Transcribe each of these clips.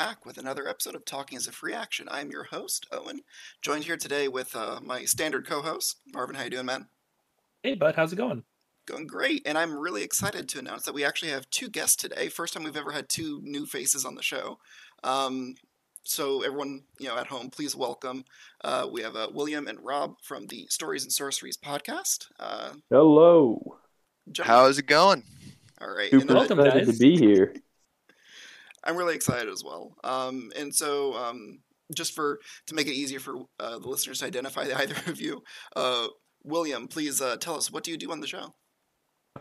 are back with another episode of Talking is a Free Action. I'm your host, Owen, joined here today with uh, my standard co-host, Marvin. How you doing, man? Hey, bud, how's it going? Going great, and I'm really excited to announce that we actually have two guests today. First time we've ever had two new faces on the show. Um, so everyone, you know, at home, please welcome. Uh, we have uh, William and Rob from the Stories and Sorceries podcast. Uh, Hello. gentlemen, How's it going? all right, Super Welcome, excited guys. to be here. I'm really excited as well. Um, and so, um, just for to make it easier for uh, the listeners to identify either of you, uh, William, please uh, tell us what do you do on the show?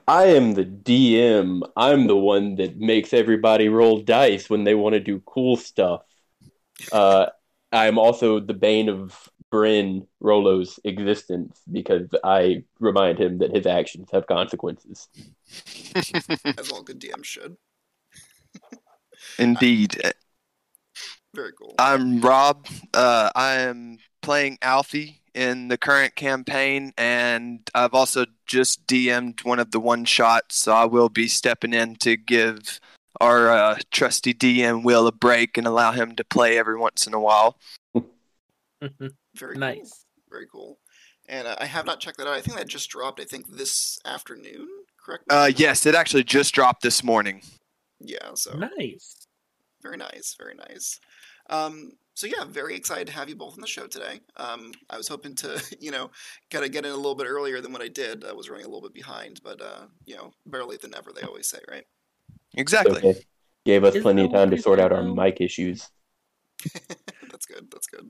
I am the DM. I'm the one that makes everybody roll dice when they want to do cool stuff. Uh, I'm also the bane of Bryn Rolo's existence because I remind him that his actions have consequences. As all good DMs should. Indeed. Very cool. I'm Rob. Uh, I am playing Alfie in the current campaign, and I've also just DM'd one of the one shots, so I will be stepping in to give our uh, trusty DM Will a break and allow him to play every once in a while. Very cool. nice. Very cool. And uh, I have not checked that out. I think that just dropped. I think this afternoon. Correct. Uh, yes, it actually just dropped this morning. Yeah. So Nice. Very nice, very nice. Um, so yeah, very excited to have you both on the show today. Um, I was hoping to, you know, kind of get in a little bit earlier than what I did. I was running a little bit behind, but uh, you know, better late than never. They always say, right? Exactly. Okay. Gave us Is plenty of time to sort out our reason, mic issues. that's good. That's good.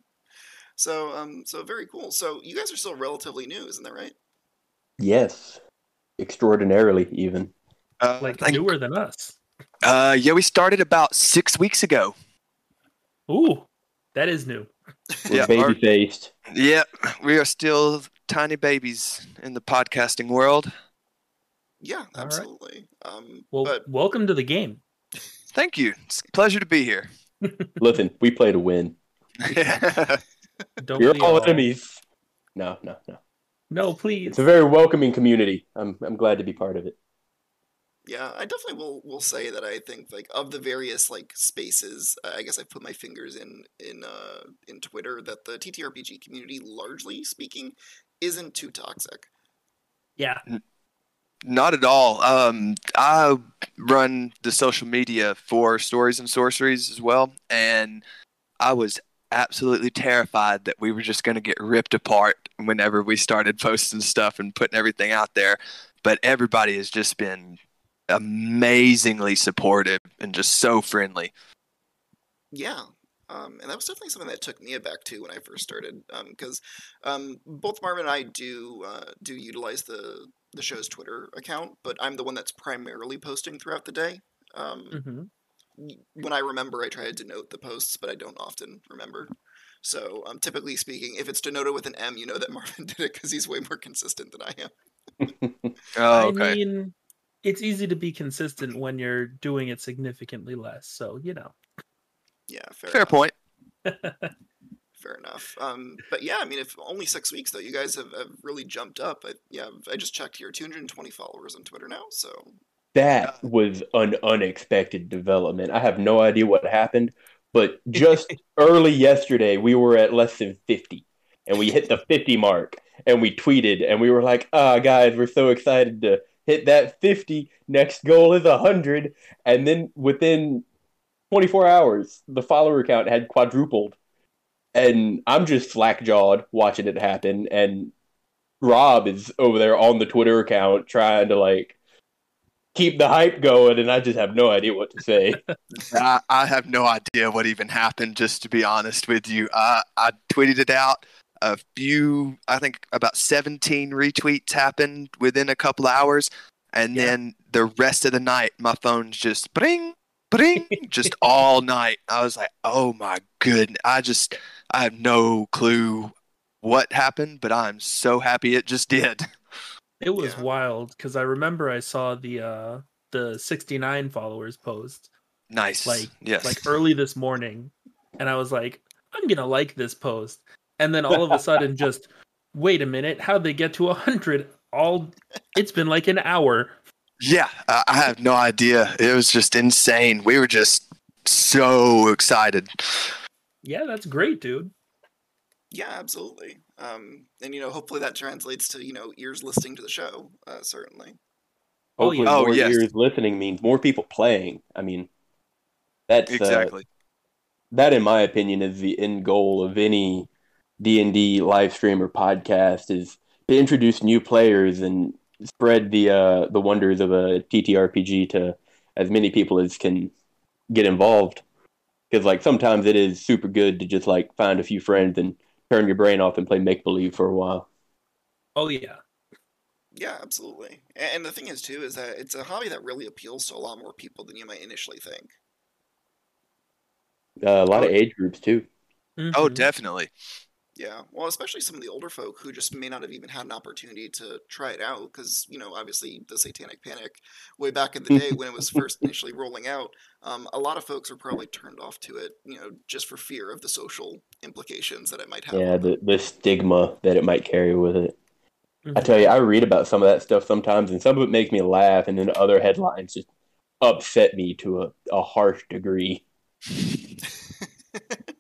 So, um, so very cool. So you guys are still relatively new, isn't that right? Yes. Extraordinarily, even. Uh, Like thank- newer than us. Uh, yeah, we started about six weeks ago. Ooh, that is new. We're Yeah, baby our- faced. Yeah, we are still tiny babies in the podcasting world. Yeah, All right. absolutely. Um, Well, but welcome to the game. Thank you. It's a pleasure to be here. Listen, we play to win. Don't You're we all enemies. No, no, no. No, please. It's a very welcoming community. I'm I'm glad to be part of it. Yeah, I definitely will will say that I think like of the various like spaces, uh, I guess I've put my fingers in in uh in Twitter that the TTRPG community, largely speaking, isn't too toxic. yeah. Not at all. Um, I run the social media for Stories and Sorceries as well, and I was absolutely terrified that we were just going to get ripped apart whenever we started posting stuff and putting everything out there. But everybody has just been amazingly supportive and just so friendly. Yeah. Um, and that was definitely something that took me aback too when I first started, because um, both Marvin and I do uh, do utilize the the show's Twitter account, but I'm the one that's primarily posting throughout the day. Um, hmm when I remember, I try to denote the posts, but I don't often remember. So, um, typically speaking, if it's denoted with an M, you know that Marvin did it because he's way more consistent than I am. Oh, I okay. mean, it's easy to be consistent when you're doing it significantly less. So, you know. Yeah, fair, Fair enough. point. Fair enough. Um, but yeah, I mean, if only six weeks though, you guys have, have really jumped up. I, yeah, I just checked here, 220 followers on Twitter now. So That was an unexpected development. I have no idea what happened, but just early yesterday, we were at less than 50, and we hit the 50 mark, and we tweeted, and we were like, ah, guys, we're so excited to hit that 50. Next goal is 100. And then within 24 hours, the follower count had quadrupled. And I'm just slack jawed watching it happen. And Rob is over there on the Twitter account trying to like keep the hype going, and I just have no idea what to say. I, I have no idea what even happened, just to be honest with you. I, I tweeted it out. A few, I think about 17 retweets happened within a couple hours. And Yeah. then the rest of the night, my phone's just bring, bring, just all night. I was like, oh my goodness. I just, I have no clue what happened, but I'm so happy it just did. It was Yeah. wild because I remember I saw the uh the 69 followers post Nice. Like- yes. like early this morning and I was like I'm going to like this post and then all of a sudden just wait a minute how'd they get to 100 all it's been like an hour Yeah, I I have no idea. It was just insane. We were just so excited. Yeah, that's great, dude. Yeah, absolutely. Um, and you know, hopefully that translates to you know ears listening to the show. Uh, certainly. Oh, Hopefully, yeah. Oh, more yes. ears listening means more people playing. I mean, that's uh, Exactly. that, in my opinion, is the end goal of any D and D live stream or podcast is to introduce new players and spread the uh, the wonders of a TTRPG to as many people as can get involved. Because like sometimes it is super good to just like find a few friends and turn your brain off and play make believe for a while. Oh yeah. Yeah, absolutely. And the thing is too is that it's a hobby that really appeals to a lot more people than you might initially think. Uh, a lot of Oh. age groups too. Oh, Mhm. definitely. Yeah, well, especially some of the older folk who just may not have even had an opportunity to try it out because, you know, obviously the Satanic Panic, way back in the day when it was first initially rolling out, um, a lot of folks were probably turned off to it, you know, just for fear of the social implications that it might have. Yeah, the, the stigma that it might carry with it. I Mhm. tell you, I read about some of that stuff sometimes, and some of it makes me laugh, and then other headlines just upset me to a, a harsh degree.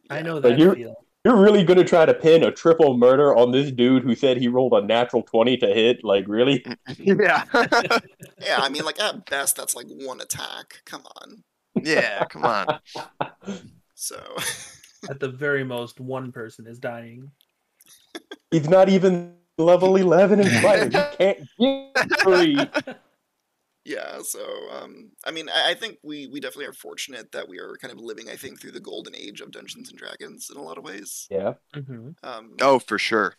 I Yeah. know But that you're- feel. You're really going to try to pin a triple murder on this dude who said he rolled a natural 20 to hit? Like, really? yeah. Yeah, I mean, like at best, that's like one attack. Come on. yeah. Come on. So, At the very most, one person is dying. He's not even level 11 in fighter. He can't get three. Yeah, so, um, I mean, I, I think we, we definitely are fortunate that we are kind of living, I think, through the golden age of Dungeons and Dragons in a lot of ways. Yeah. hmm Um, Oh, for sure.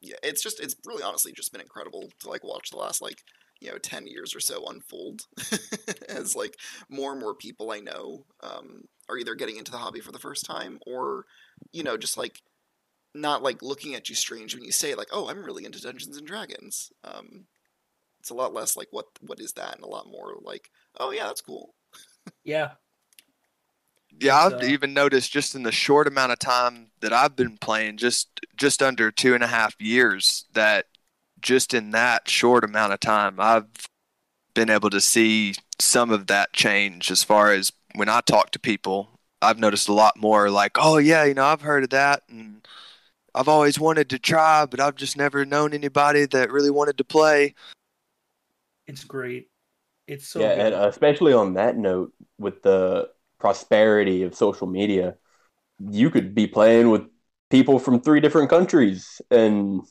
yeah, it's just it's really honestly just been incredible to like watch the last like you know 10 years or so unfold as like more and more people I know um are either getting into the hobby for the first time or you know just like not like looking at you strange when you say like oh I'm really into Dungeons and Dragons um it's a lot less like what what is that and a lot more like oh yeah that's cool Yeah. Yeah, I've uh, even noticed just in the short amount of time that I've been playing, just just under two and a half years, that just in that short amount of time, I've been able to see some of that change as far as when I talk to people. I've noticed a lot more like, oh yeah, you know, I've heard of that, and I've always wanted to try, but I've just never known anybody that really wanted to play. It's great. It's so yeah, good. and especially on that note, with the prosperity of social media, you could be playing with people from three different countries, and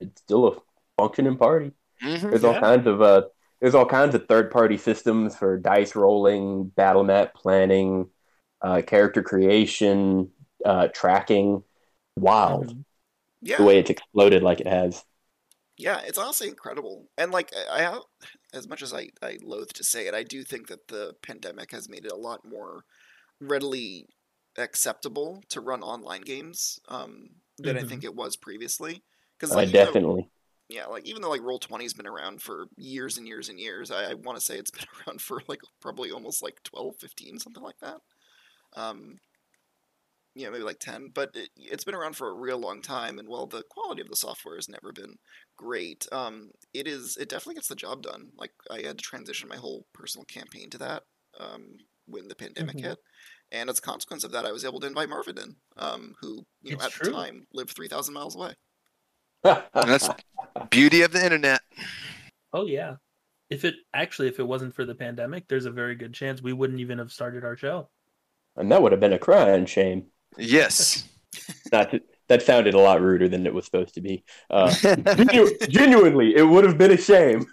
it's still a functioning party. Mm-hmm. There's all kinds of uh, there's all kinds of third party systems for dice rolling, battle map planning, uh, character creation, uh, tracking. Wild Mhm. yeah the way it's exploded like it has. Yeah, it's honestly incredible. And like I, I as much as I, I loathe to say it, I do think that the pandemic has made it a lot more readily acceptable to run online games um, than I Mhm. think it was previously. Because Uh, definitely. yeah, like even though like Roll Twenty's been around for years and years and years, I, I want to say it's been around for like probably almost like 12, 15, something like that. Um, yeah, maybe like 10, but it, it's been around for a real long time. And while the quality of the software has never been great, um, it is it definitely gets the job done. Like I had to transition my whole personal campaign to that um, when the pandemic Mhm. hit. And as a consequence of that, I was able to invite Marvin in, um, who you know It's at true. the time lived three thousand miles away. That's beauty of the internet. Oh yeah. If it actually, if it wasn't for the pandemic, there's a very good chance we wouldn't even have started our show. and that would have been a crying shame. Yes. Not to, that sounded a lot ruder than it was supposed to be. Uh, genu- genuinely, it would have been a shame.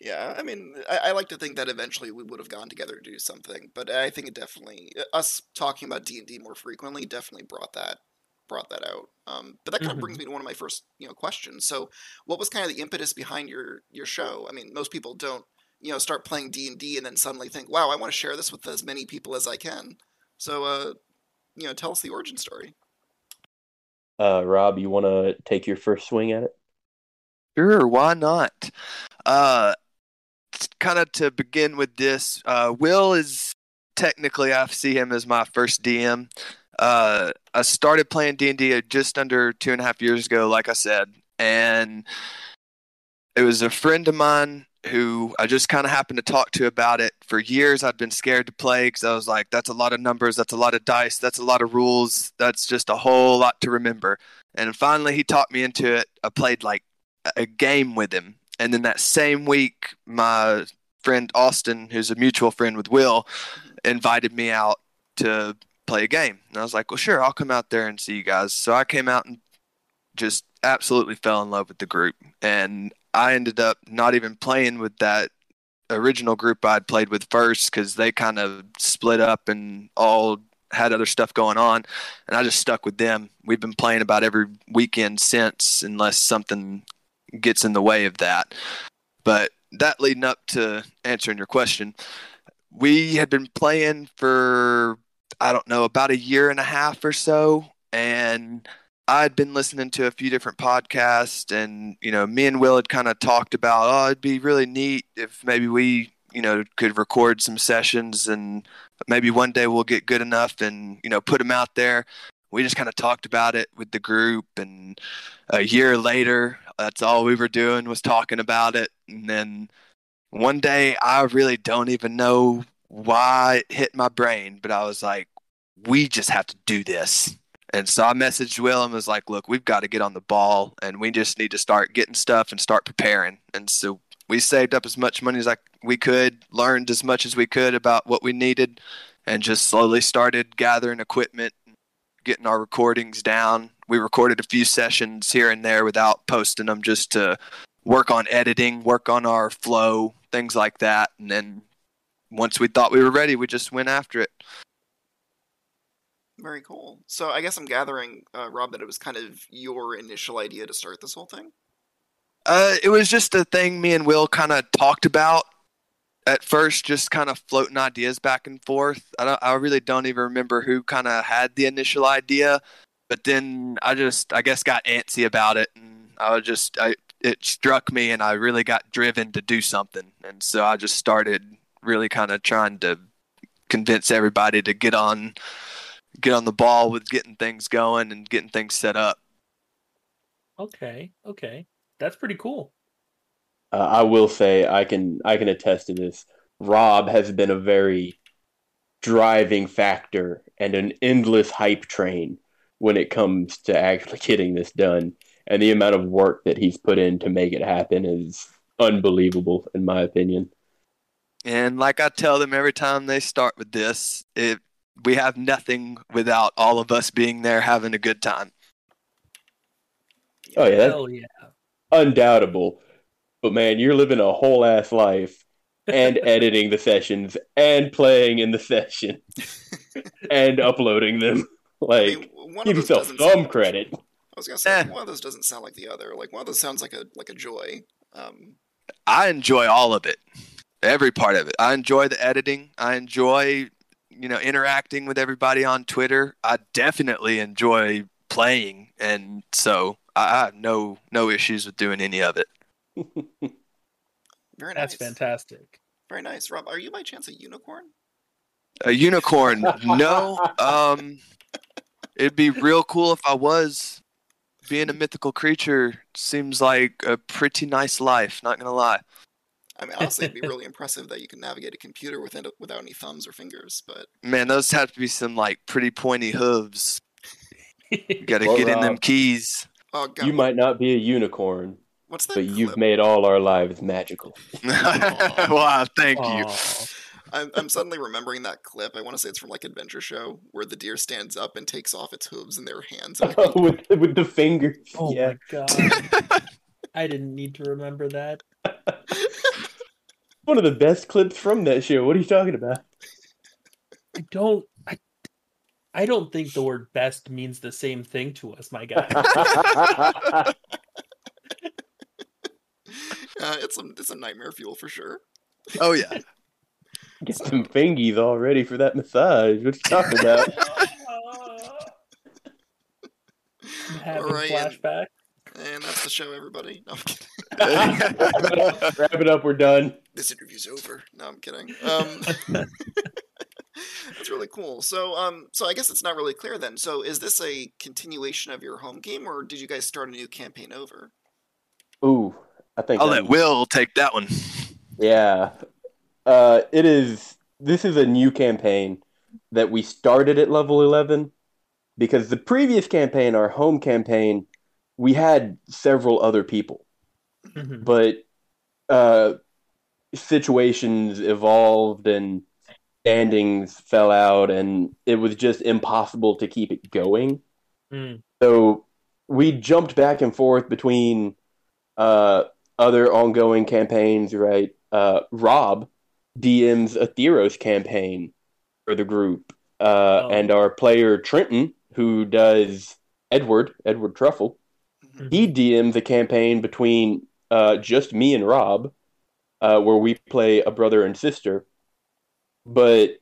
Yeah, I mean, I, I like to think that eventually we would have gone together to do something, but I think it definitely us talking about D and D more frequently definitely brought that brought that out. Um, but that kind of Mhm. brings me to one of my first you know questions. So, what was kind of the impetus behind your your show? I mean, most people don't you know start playing D and D and then suddenly think, wow, I want to share this with as many people as I can. So, uh, you know, tell us the origin story. Uh, Rob, you want to take your first swing at it? Sure, why not? Uh, kind of to begin with this, uh, Will is technically I see him as my first DM. Uh, I started playing D and D just under two and a half years ago, like I said, and it was a friend of mine who I just kind of happened to talk to about it. For years, I'd been scared to play because I was like, that's a lot of numbers, that's a lot of dice, that's a lot of rules, that's just a whole lot to remember. And finally, he talked me into it. I played like a game with him. And then that same week, my friend Austin, who's a mutual friend with Will, invited me out to play a game. And I was like, well, sure, I'll come out there and see you guys. So I came out and just absolutely fell in love with the group. And I ended up not even playing with that original group I'd played with first because they kind of split up and all had other stuff going on. And I just stuck with them. We've been playing about every weekend since, unless something gets in the way of that. But that leading up to answering your question, we had been playing for I don't know about a year and a half or so, and I'd been listening to a few different podcasts, and you know, me and Will had kind of talked about, oh, it'd be really neat if maybe we, you know, could record some sessions, and maybe one day we'll get good enough and you know put them out there. We just kind of talked about it with the group, and a year later, that's all we were doing was talking about it, and then one day I really don't even know why it hit my brain, but I was like, we just have to do this. And so I messaged Will and was like, look, we've got to get on the ball and we just need to start getting stuff and start preparing. And so we saved up as much money as I, we could, learned as much as we could about what we needed, and just slowly started gathering equipment, getting our recordings down. We recorded a few sessions here and there without posting them just to work on editing, work on our flow, things like that. And then once we thought we were ready, we just went after it. Very cool. So I guess I'm gathering, uh, Rob, that it was kind of your initial idea to start this whole thing. Uh, it was just a thing me and Will kind of talked about at first, just kind of floating ideas back and forth. I don't, I really don't even remember who kind of had the initial idea, but then I just, I guess, got antsy about it, and I was just, I, it struck me, and I really got driven to do something, and so I just started really kind of trying to convince everybody to get on get on the ball with getting things going and getting things set up. Okay, okay, that's pretty cool. Uh, I will say I can I can attest to this. Rob has been a very driving factor and an endless hype train when it comes to actually getting this done. And the amount of work that he's put in to make it happen is unbelievable, in my opinion. And like I tell them every time they start with this, it we have nothing without all of us being there having a good time. Oh yeah, that's Hell yeah. undoubtable. But man, you're living a whole ass life and editing the sessions and playing in the session and uploading them. I Like, mean, one give yourself some sound- credit. I was gonna say Eh. one of those doesn't sound like the other. Like one of those sounds like a like a joy. Um, I enjoy all of it. Every part of it. I enjoy the editing. I enjoy, you know, interacting with everybody on Twitter. I definitely enjoy playing and so I I have no no issues with doing any of it. very nice. That's fantastic. Very nice, Rob. Are you by chance a unicorn? A unicorn? no. Um, it'd be real cool if I was. Being a mythical creature seems like a pretty nice life. Not gonna lie. I mean, honestly, it'd be really impressive that you can navigate a computer within, without any thumbs or fingers. But Man, those have to be some like pretty pointy hooves. You gotta Well, get in them uh, keys. oh god, You might not be a unicorn, what's that? but you've made all our lives magical. wow, thank you. I'm, I'm suddenly remembering that clip. I want to say it's from like Adventure Show where the deer stands up and takes off its hooves in their hands. and- with with the fingers. Oh yeah. my god. I didn't need to remember that. One of the best clips from that show. What are you talking about? I don't I I don't think the word best means the same thing to us, my guy. uh, it's a it's a nightmare fuel for sure. Oh yeah. Get some fingies all ready for that massage. What you talking about? I'm having Alright, and- flashback. And that's the show, everybody. No, I'm kidding. Wrap, it up, wrap it up. We're done. this interview's over. No, I'm kidding. Um, that's really cool. So, um, so I guess it's not really clear then. So, is this a continuation of your home game, or did you guys start a new campaign over? Ooh, I think I'll I'm- let Will take that one. Yeah. Uh, it is. This is a new campaign that we started at level 11 because the previous campaign, our home campaign, we had several other people, Mhm. but uh, situations evolved and standings fell out, and it was just impossible to keep it going. Mm. So we jumped back and forth between uh, other ongoing campaigns, right? Uh, Rob DMs a Theros campaign for the group, uh, Oh. and our player Trenton, who does Edward, Edward Truffle, Mhm. he DMs a campaign between uh, just me and Rob, uh, where we play a brother and sister. But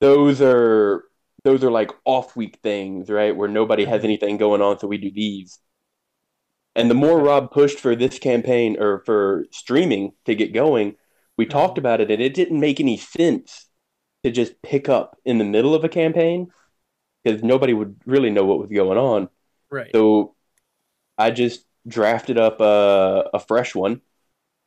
those are those are like off week things, right? Where nobody has anything going on, so we do these. And the more Rob pushed for this campaign or for streaming to get going, we talked about it, and it didn't make any sense to just pick up in the middle of a campaign because nobody would really know what was going on. Right. So I just drafted up a, a fresh one,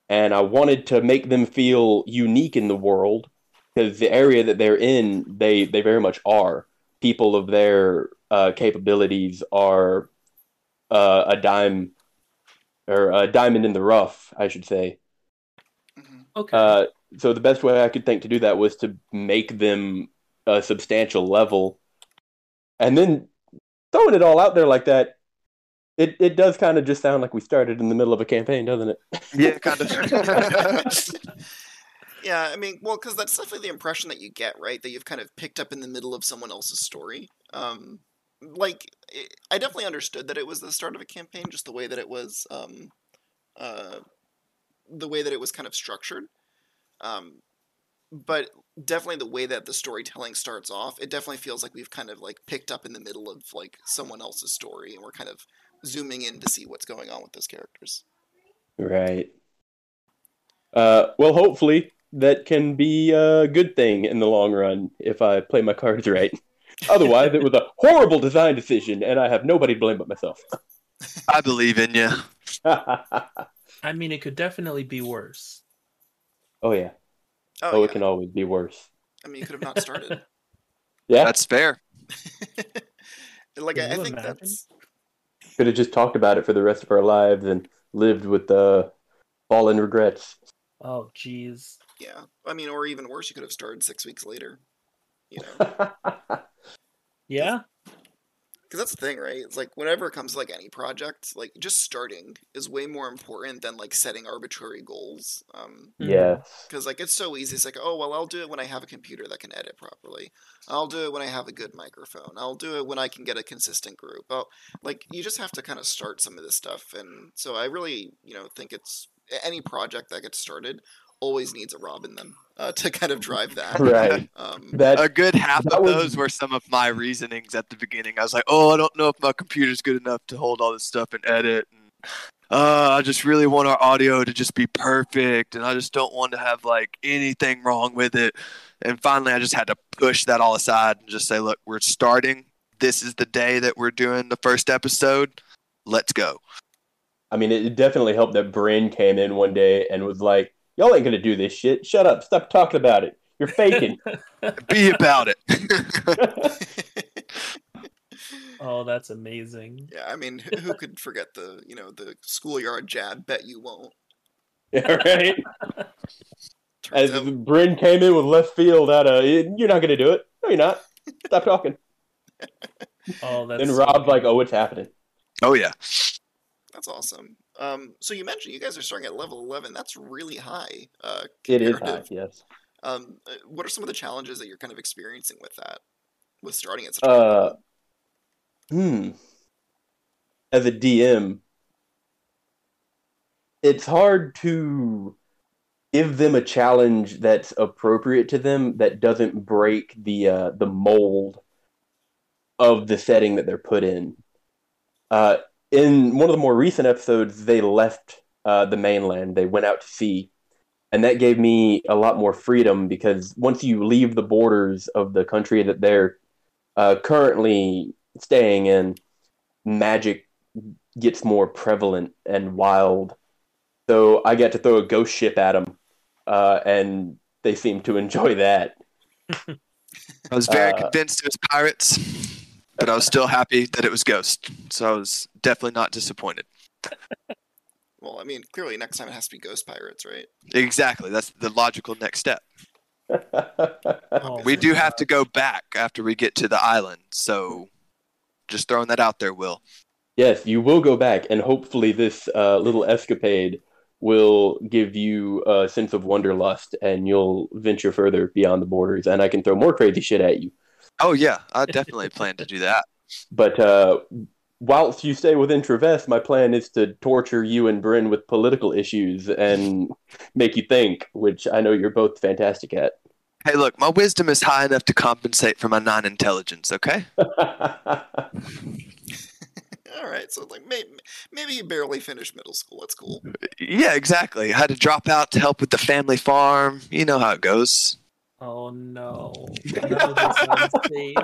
and I wanted to make them feel unique in the world because the area that they're in, they they very much are. People of their uh, capabilities are uh, a dime or a diamond in the rough, I should say. Mhm. Okay. Uh, so the best way I could think to do that was to make them a substantial level, and then throwing it all out there like that. It it does kind of just sound like we started in the middle of a campaign, doesn't it? Yeah, kind of. yeah, I mean, well, because that's definitely the impression that you get, right? That you've kind of picked up in the middle of someone else's story. Um, like, i I definitely understood that it was the start of a campaign, just the way that it was, um, uh, the way that it was kind of structured. Um, but definitely the way that the storytelling starts off, it definitely feels like we've kind of like picked up in the middle of like someone else's story, and we're kind of zooming in to see what's going on with those characters. Right. Uh, well, hopefully that can be a good thing in the long run if I play my cards right. Otherwise, it was a horrible design decision, and I have nobody to blame but myself. I believe in you. I mean, it could definitely be worse. oh yeah. Oh, Oh, yeah. it can always be worse. I mean, you could have not started. Yeah. That's fair. like I, I think imagine? that's Could have just talked about it for the rest of our lives and lived with the fallen regrets. Oh, jeez. yeah. I mean, or even worse, you could have started six weeks later. You know, Yeah. Because that's the thing, right? It's like whenever it comes to like any project, like just starting is way more important than like setting arbitrary goals. Um, yes. because like it's so easy. It's like, oh well, I'll do it when I have a computer that can edit properly. I'll do it when I have a good microphone. I'll do it when I can get a consistent group. Well, like you just have to kind of start some of this stuff, and so I really, you know, think it's any project that gets started always needs a Rob in them uh, to kind of drive that. Right. Um, That A good half of was- those were some of my reasonings at the beginning. I was like, "Oh, I don't know if my computer's good enough to hold all this stuff and edit." And, uh, I just really want our audio to just be perfect, and I just don't want to have like anything wrong with it. And finally, I just had to push that all aside and just say, "Look, we're starting. This is the day that we're doing the first episode. Let's go." I mean, it definitely helped that Bryn came in one day and was like, "Y'all ain't gonna do this shit. Shut up. Stop talking about it. You're faking." Be about it. Oh, that's amazing. yeah, I mean, who who could forget the you know the schoolyard jab? Bet you won't. yeah, right. Turns As out, Bryn came in with left field out of, "You're not gonna do it. No, you're not. Stop talking." Oh, that's And so Rob's good. like, "Oh, it's happening." oh yeah. that's awesome. Um, so you mentioned you guys are starting at level eleven. That's really high. Uh, It is high. Yes. Um, uh, what are some of the challenges that you're kind of experiencing with that, with starting at such a Uh, level? Hmm. As a DM, it's hard to give them a challenge that's appropriate to them that doesn't break the uh, the mold of the setting that they're put in. Uh, in one of the more recent episodes, they left uh, the mainland. They went out to sea, and that gave me a lot more freedom because once you leave the borders of the country that they're uh, currently staying in, magic gets more prevalent and wild. So I got to throw a ghost ship at them, uh, and they seemed to enjoy that. I was very Uh, convinced it was pirates, but I was still happy that it was Ghost. So I was definitely not disappointed. Well, I mean, clearly next time it has to be Ghost Pirates, right? Exactly. That's the logical next step. We do have to go back after we get to the island. So just throwing that out there, Will. yes, you will go back, and hopefully, this uh, little escapade will give you a sense of wanderlust, and you'll venture further beyond the borders. And I can throw more crazy shit at you. Oh, yeah. I definitely plan to do that. But uh, whilst you stay within Traves, my plan is to torture you and Bryn with political issues and make you think, which I know you're both fantastic at. Hey, look, my wisdom is high enough to compensate for my non intelligence, okay? All right, so like maybe maybe he barely finished middle school. That's cool. Yeah, exactly. I had to drop out to help with the family farm. You know how it goes. Oh no. None of this sounds safe.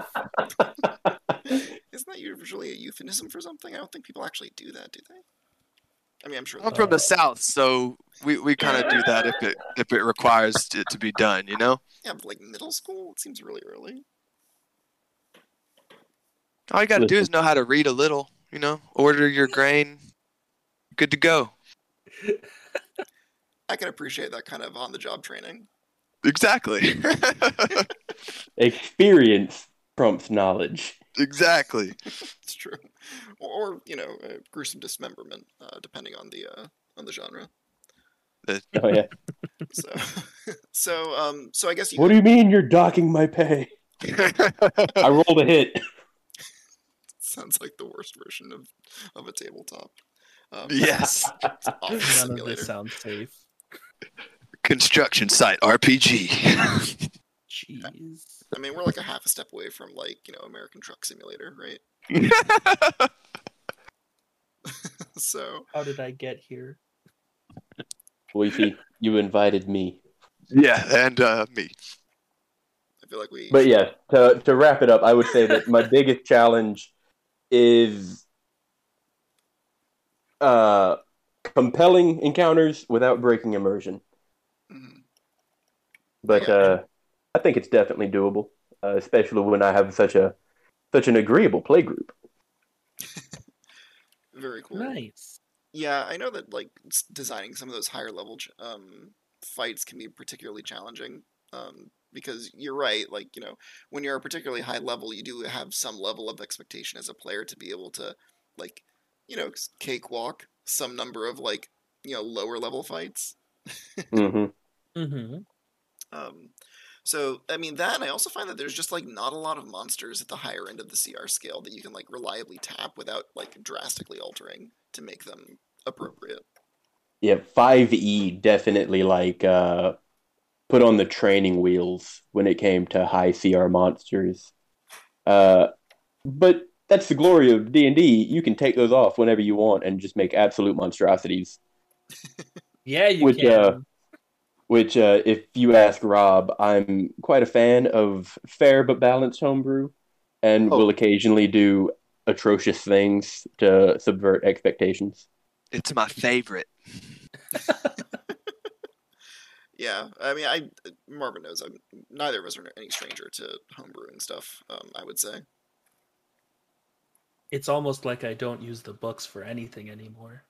Isn't that usually a euphemism for something? I don't think people actually do that, do they? I mean, I'm sure. I'm from the south, so we, we kind of do that if it if it requires it to be done, you know. Yeah, but like middle school, it seems really early. All you got to do is know how to read a little, you know. Order your grain. Good to go. I can appreciate that kind of on-the-job training. Exactly. Experience trumps knowledge. exactly. It's true, or, or you know, uh, gruesome dismemberment, uh, depending on the uh, on the genre. Oh yeah. So, so um, so I guess you. What do you mean you're docking my pay? I rolled a hit. Sounds like the worst version of of a tabletop. Um, yes. it's None of this sounds safe. Construction site RPG. Jeez. I mean, we're like a half a step away from like you know American Truck Simulator, right? So How did I get here? Leafy, you invited me. yeah, and uh, me. I feel like we. But yeah, to to wrap it up, I would say that my biggest challenge is uh compelling encounters without breaking immersion. Mhm. But Yeah. uh I think it's definitely doable, uh, especially when I have such a such an agreeable play group. Very cool. Nice. Yeah, I know that like designing some of those higher level um, fights can be particularly challenging. Um, because you're right, like you know, when you're a particularly high level, you do have some level of expectation as a player to be able to, like, you know, cakewalk some number of like you know lower level fights. hmm Mm-hmm. Um, so I mean that, and I also find that there's just like not a lot of monsters at the higher end of the CR scale that you can like reliably tap without like drastically altering to make them appropriate. Yeah, 5e definitely like uh put on the training wheels when it came to high CR monsters. Uh but that's the glory of D&D. You can take those off whenever you want and just make absolute monstrosities. Yeah, you Which, can. uh, Which uh if you ask Rob, I'm quite a fan of fair but balanced homebrew and Oh. will occasionally do atrocious things to subvert expectations. It's my favorite. Yeah, I mean, I Marvin knows I'm neither of us are any stranger to homebrewing stuff. Um, I would say. It's almost like I don't use the books for anything anymore.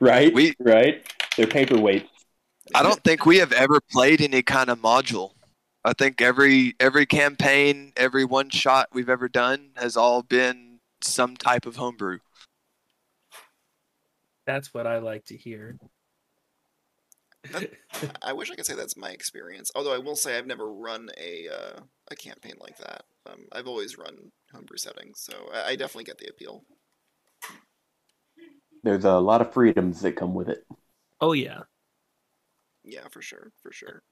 Right? We- right? They're paperweights. I don't think we have ever played any kind of module. I think every every campaign, every one shot we've ever done has all been some type of homebrew. That's what I like to hear. I wish I could say that's my experience. Although I will say I've never run a uh, a campaign like that. Um, I've always run homebrew settings, so I, I definitely get the appeal. There's a lot of freedoms that come with it. oh yeah. Yeah, for sure, for sure.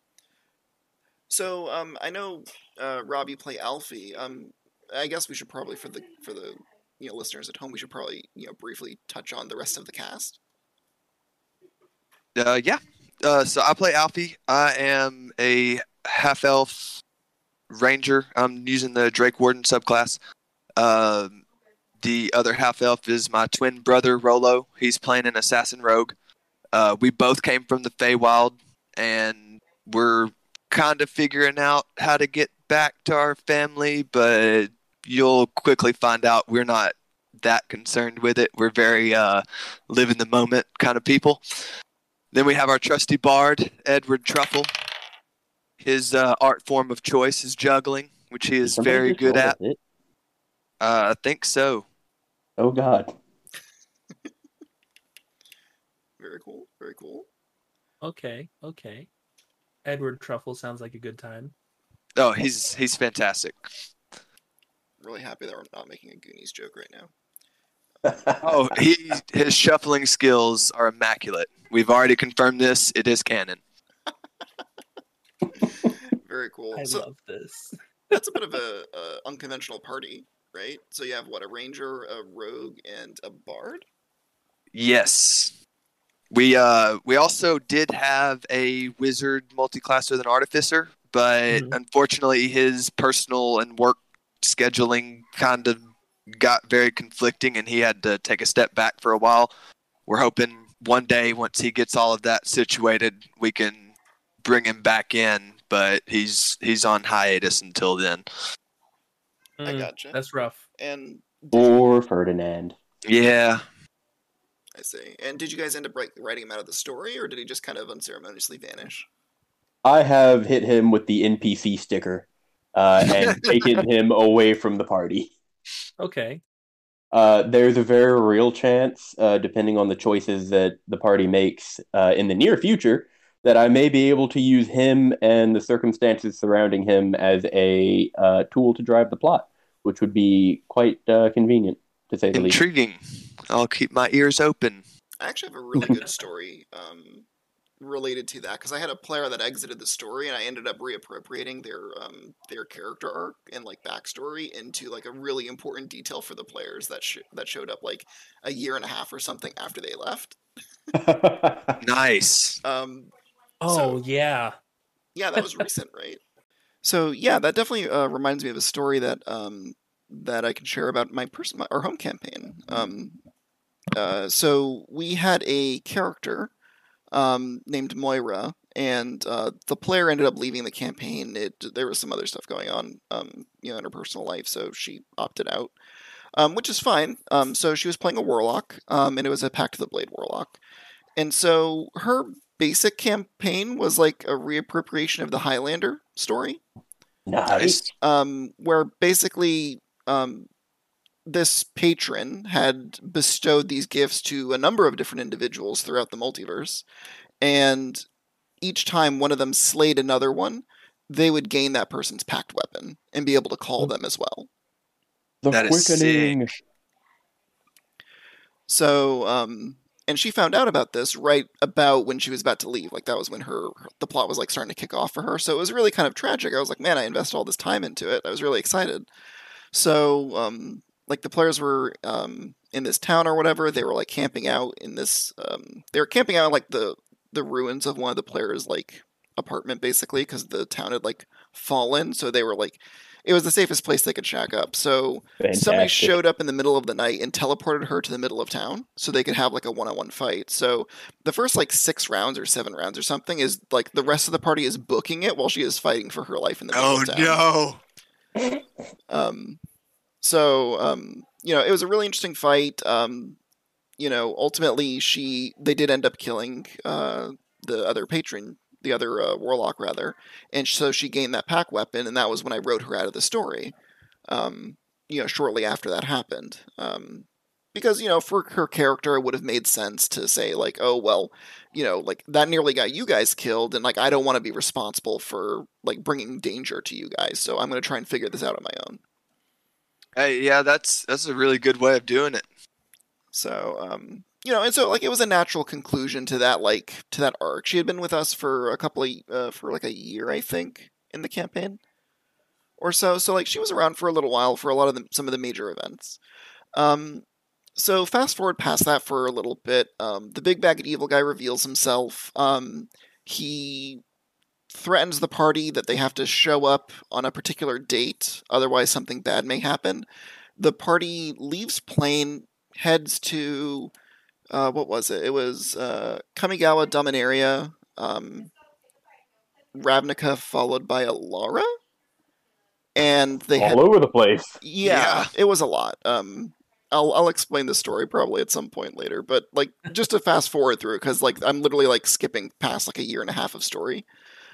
So um, I know uh, Rob, you play Alfie. Um, I guess we should probably for the for the you know listeners at home, we should probably you know briefly touch on the rest of the cast. Uh, yeah. Uh, so I play Alfie. I am a half elf ranger. I'm using the Drake Warden subclass. Um, the other half elf is my twin brother Rolo. He's playing an assassin rogue. Uh, we both came from the Feywild, and we're kind of figuring out how to get back to our family, but you'll quickly find out we're not that concerned with it. We're very uh, live in the moment kind of people. Then we have our trusty bard, Edward Truffle. His uh, art form of choice is juggling, which he is Somebody very good at. Uh, I think so. Oh God. Very cool. Very cool. Okay, okay. Edward Truffle sounds like a good time. Oh, he's he's fantastic. Really happy that we're not making a Goonies joke right now. Oh, he his shuffling skills are immaculate. We've already confirmed this. It is canon. Very cool. I so love this. that's a bit of a, a unconventional party, right? So you have what a ranger, a rogue, and a bard. Yes. We uh we also did have a wizard multi-class with an artificer, but Mhm. unfortunately his personal and work scheduling kind of got very conflicting and he had to take a step back for a while. We're hoping one day once he gets all of that situated, we can bring him back in, but he's he's on hiatus until then. I Mm, gotcha. That's rough. And Or Ferdinand. Yeah. I see. And did you guys end up write, writing him out of the story, or did he just kind of unceremoniously vanish? I have hit him with the NPC sticker uh, and taken him away from the party. Okay. Uh, there's a very real chance, uh, depending on the choices that the party makes uh, in the near future, that I may be able to use him and the circumstances surrounding him as a uh, tool to drive the plot, which would be quite uh, convenient, to say the least. Intriguing. I'll keep my ears open. I actually have a really good story um, related to that because I had a player that exited the story, and I ended up reappropriating their um, their character arc and like backstory into like a really important detail for the players that sh- that showed up like a year and a half or something after they left. Nice. Um, Oh So- yeah. yeah, that was recent, right? So yeah, that definitely uh, reminds me of a story that um, that I can share about my person, my, our home campaign. Um, uh, so we had a character um, named Moira, and uh, the player ended up leaving the campaign. It there was some other stuff going on, um, you know, in her personal life, so she opted out, um, which is fine. Um, so she was playing a warlock, um, and it was a Pact of the Blade warlock, and so her basic campaign was like a reappropriation of the Highlander story nice. um, where basically um, this patron had bestowed these gifts to a number of different individuals throughout the multiverse, and each time one of them slayed another one, they would gain that person's pact weapon and be able to call them as well. The That is quickening. So, um, and she found out about this right about when she was about to leave. Like that was when her the plot was like starting to kick off for her. So it was really kind of tragic. I was like, man, I invested all this time into it. I was really excited. So, um, like the players were um, in this town or whatever. They were like camping out in this. Um, they were camping out like the the ruins of one of the players' like apartment, basically, because the town had like fallen. So they were like, it was the safest place they could shack up. So somebody showed up in the middle of the night and teleported her to the middle of town so they could have like a one-on-one fight so the first like six rounds or seven rounds or something is like the rest of the party is booking it while she is fighting for her life in the middle Oh of town no. um so um you know it was a really interesting fight um you know ultimately she they did end up killing uh the other patron the other uh, warlock rather and so she gained that pact weapon and that was when i wrote her out of the story um you know shortly after that happened um because you know for her character it would have made sense to say like oh well you know like that nearly got you guys killed and like i don't want to be responsible for like bringing danger to you guys so i'm going to try and figure this out on my own Hey, yeah, that's that's a really good way of doing it. So, um, you know, and so like it was a natural conclusion to that like to that arc. She had been with us for a couple of uh, for like a year, I think, in the campaign or so. So like she was around for a little while for a lot of the, some of the major events. Um, so fast forward past that for a little bit. Um, the big bagged evil guy reveals himself. Um, he threatens the party that they have to show up on a particular date, otherwise something bad may happen. The party leaves plane, heads to uh, what was it? It was uh, Kamigawa Dominaria, um, Ravnica followed by Alara, and they All had over the place. yeah, Yeah. it was a lot. Um, I'll I'll explain the story probably at some point later, but like just to fast forward through because like I'm literally like skipping past like a year and a half of story.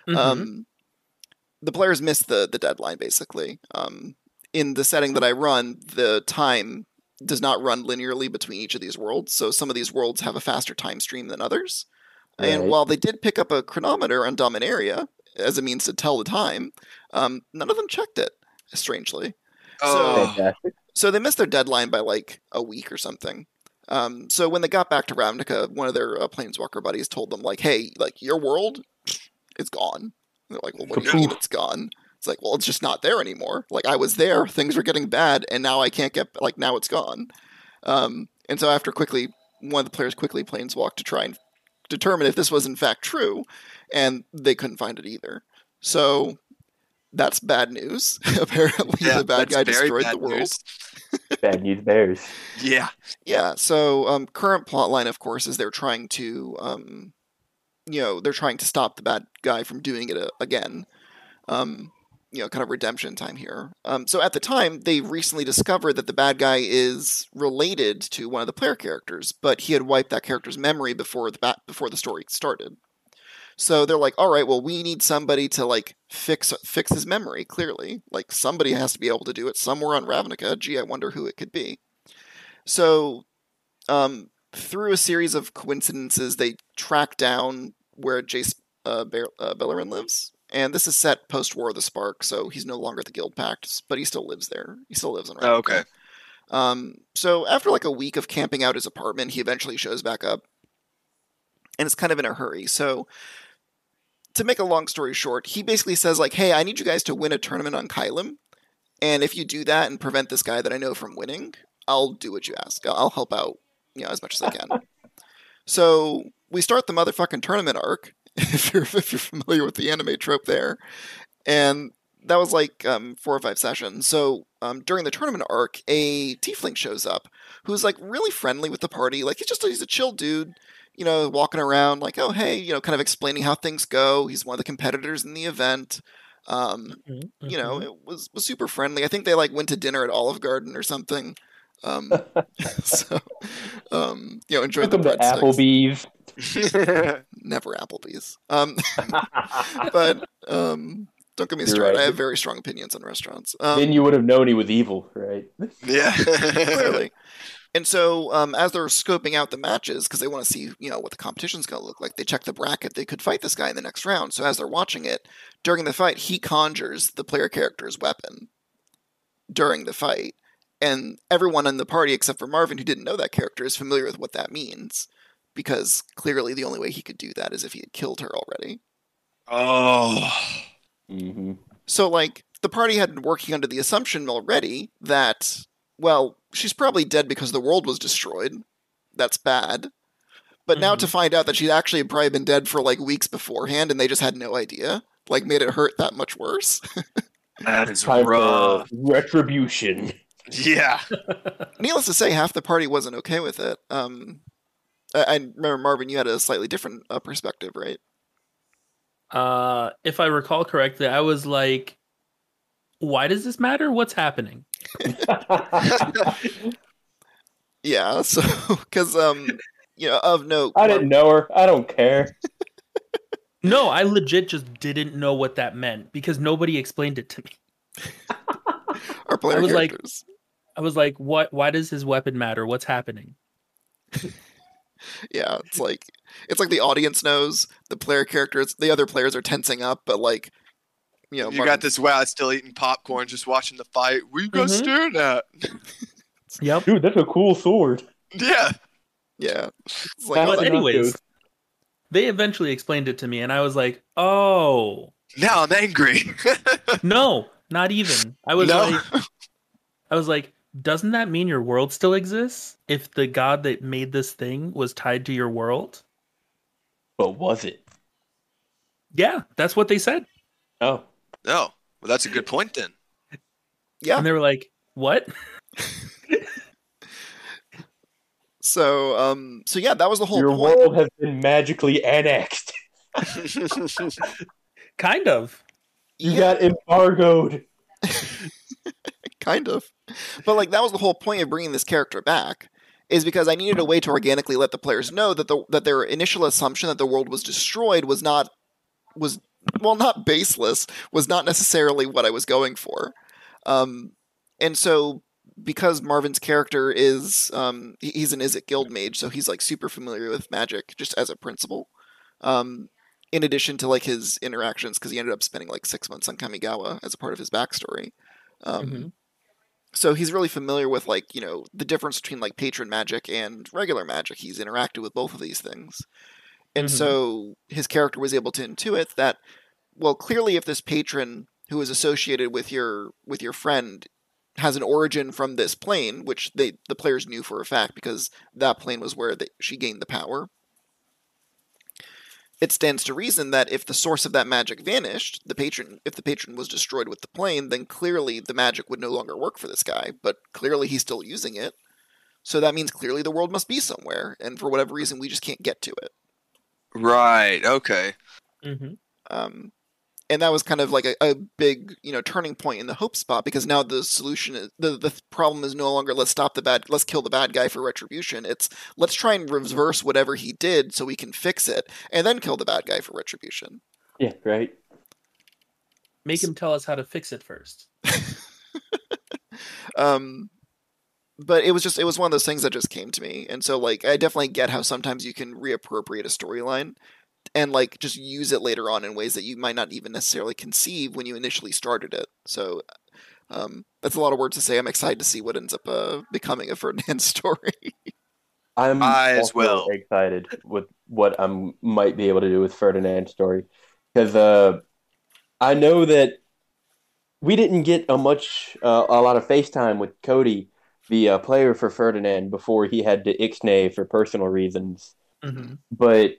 Mhm. Um, the players missed the the deadline basically. Um, in the setting that I run, the time does not run linearly between each of these worlds, so some of these worlds have a faster time stream than others. And while they did pick up a chronometer on Dominaria as a means to tell the time, um, none of them checked it. Strangely, Oh, Fantastic. so they missed their deadline by like a week or something. Um, so when they got back to Ravnica, one of their uh, planeswalker buddies told them like, "Hey, like your world, it's gone." And they're like, "Well, what do you mean it's gone?" It's like, "Well, it's just not there anymore. Like I was there, things were getting bad, and now I can't get like now it's gone." Um, and so after quickly, one of the players quickly planeswalked to try and determine if this was in fact true, and they couldn't find it either. So that's bad news. Apparently, yeah, the bad guy destroyed bad the world. news. Bad news bears. Yeah. Yeah. So um, current plot line, of course, is they're trying to, um, you know, they're trying to stop the bad guy from doing it uh, again. Um, you know, kind of redemption time here. Um, so at the time, they recently discovered that the bad guy is related to one of the player characters, but he had wiped that character's memory before the ba- before the story started. So they're like, all right, well, we need somebody to like fix fix his memory. Clearly, like somebody has to be able to do it somewhere on Ravnica. Gee, I wonder who it could be. So, um, through a series of coincidences, they track down where Jace uh, uh, Beleren lives, and this is set post War of the Spark, so he's no longer at the Guild Pact, but he still lives there. He still lives in Ravnica. Oh, okay. Um, so after like a week of camping out his apartment, he eventually shows back up, and it's kind of in a hurry. So, to make a long story short, he basically says like, "Hey, I need you guys to win a tournament on Kylem, and if you do that and prevent this guy that I know from winning, I'll do what you ask. I'll help out, you know, as much as I can." so we start the motherfucking tournament arc. If you're if you're familiar with the anime trope there, and that was like um, four or five sessions. So um, during the tournament arc, a tiefling shows up who's like really friendly with the party. Like he's just he's a chill dude, you know, walking around like, oh hey, you know, kind of explaining how things go. He's one of the competitors in the event. Um, Mhm, you know, mhm. it was was super friendly. I think they like went to dinner at Olive Garden or something. Um, so, um, you know, enjoyed Welcome the to breadsticks. Applebee's. Never Applebee's. Um, but um, don't get me started. right. I have very strong opinions on restaurants. Um, then you would have known he was evil, right? yeah. clearly. And so, um, as they're scoping out the matches, because they want to see, you know, what the competition's going to look like, they check the bracket. They could fight this guy in the next round. So, as they're watching it, during the fight, he conjures the player character's weapon during the fight. And everyone in the party, except for Marvin, who didn't know that character, is familiar with what that means. Because clearly, the only way he could do that is if he had killed her already. Oh. hmm So, like, the party had been working under the assumption already that, well, she's probably dead because the world was destroyed. That's bad. But now to find out that she'd actually probably been dead for like weeks beforehand and they just had no idea, like, made it hurt that much worse. That is Time for rough. retribution. Yeah. Needless to say, half the party wasn't okay with it. Um, I, I remember, Marvin, you had a slightly different uh, perspective, right? Uh, if I recall correctly, I was like, "Why does this matter? What's happening?" Yeah, so, because, um, you know, of note, I didn't know her. I don't care. No, I legit just didn't know what that meant because nobody explained it to me. our player I was like- I was like, "What? Why does his weapon matter? What's happening?" Yeah, it's like it's like the audience knows the player characters, the other players are tensing up, but like you know, You Martin- got this wow still eating popcorn, just watching the fight. What you guys Mhm. staring at? Yep. Dude, that's a cool sword. Yeah. Yeah, it's like oh, But anyways, they eventually explained it to me, and I was like, "Oh, Now I'm angry. no, not even." I was No. like, I was like, "Doesn't that mean your world still exists? If the god that made this thing was tied to your world?" But was it? Yeah, that's what they said, Oh. no. Well, that's a good point then. yeah. and they were like, "What?" So um, so yeah, that was the whole Your point. world has been magically annexed. Kind of. You Yeah, got embargoed. kind of. But like that was the whole point of bringing this character back, is because I needed a way to organically let the players know that the that their initial assumption that the world was destroyed was not was well not baseless was not necessarily what I was going for, um, and so because Marvin's character is um, he's an Izzet guild mage, so he's like super familiar with magic just as a principle. Um, in addition to like his interactions, because he ended up spending like six months on Kamigawa as a part of his backstory. Um, Mhm. So he's really familiar with like you know the difference between like patron magic and regular magic he's interacted with both of these things and Mhm. so his character was able to intuit that well clearly if this patron who is associated with your with your friend has an origin from this plane which they the players knew for a fact because that plane was where they, she gained the power it stands to reason that if the source of that magic vanished, the patron if the patron was destroyed with the plane, then clearly the magic would no longer work for this guy, but clearly he's still using it. So that means clearly the world must be somewhere, and for whatever reason we just can't get to it. Right. Okay. Mhm. Um, and that was kind of like a, a big, you know, turning point in the hope spot because now the solution is the the problem is no longer let's stop the bad, let's kill the bad guy for retribution. It's let's try and reverse whatever he did so we can fix it, and then kill the bad guy for retribution. Yeah, right. Make him tell us how to fix it first. um but it was just it was one of those things that just came to me and so like i definitely get how sometimes you can reappropriate a storyline and like just use it later on in ways that you might not even necessarily conceive when you initially started it so um that's a lot of words to say i'm excited to see what ends up uh, becoming a ferdinand story I'm I as also well. excited with what I might be able to do with Ferdinand's story because uh, I know that we didn't get a much uh, a lot of FaceTime with Cody, the uh, player for Ferdinand, before he had to ixnay for personal reasons. Mm-hmm. But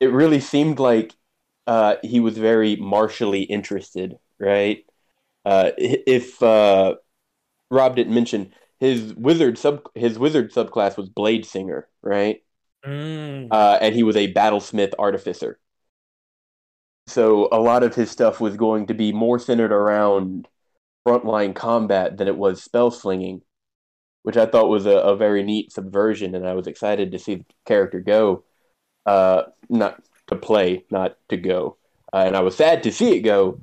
it really seemed like uh, he was very martially interested, right? Uh, if uh, Rob didn't mention his wizard sub his wizard subclass was Blade Singer, right? Mm. uh, and he was a battlesmith artificer. So a lot of his stuff was going to be more centered around frontline combat than it was spell slinging, which I thought was a, a very neat subversion, and I was excited to see the character go. Uh, not to play, not to go, uh, and I was sad to see it go.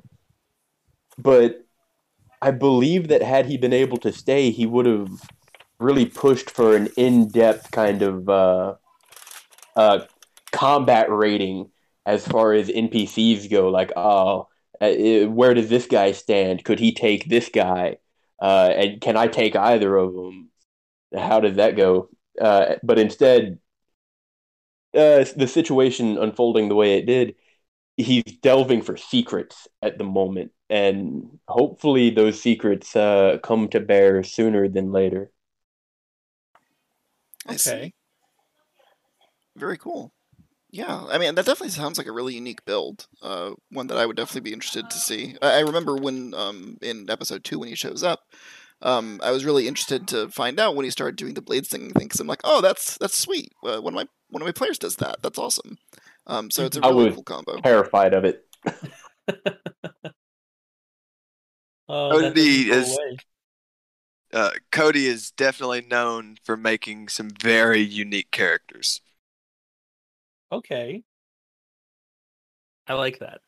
But I believe that had he been able to stay, he would have really pushed for an in-depth kind of uh, uh, combat rating as far as NPCs go. Like, oh, uh, where does this guy stand? Could he take this guy? Uh, and can I take either of them? How did that go? Uh, but instead, uh, the situation unfolding the way it did, he's delving for secrets at the moment, and hopefully those secrets uh, come to bear sooner than later. I see. Okay. very cool yeah i mean that definitely sounds like a really unique build uh one that i would definitely be interested to see i, I remember when um in episode two when he shows up um, I was really interested to find out when he started doing the blade thing because I'm like, oh, that's that's sweet. Uh, one of my one of my players does that. That's awesome. Um, so it's a really was- cool combo. Terrified of it. Oh, Cody that doesn't go is- Uh, Cody is definitely known for making some very unique characters. Okay. I like that.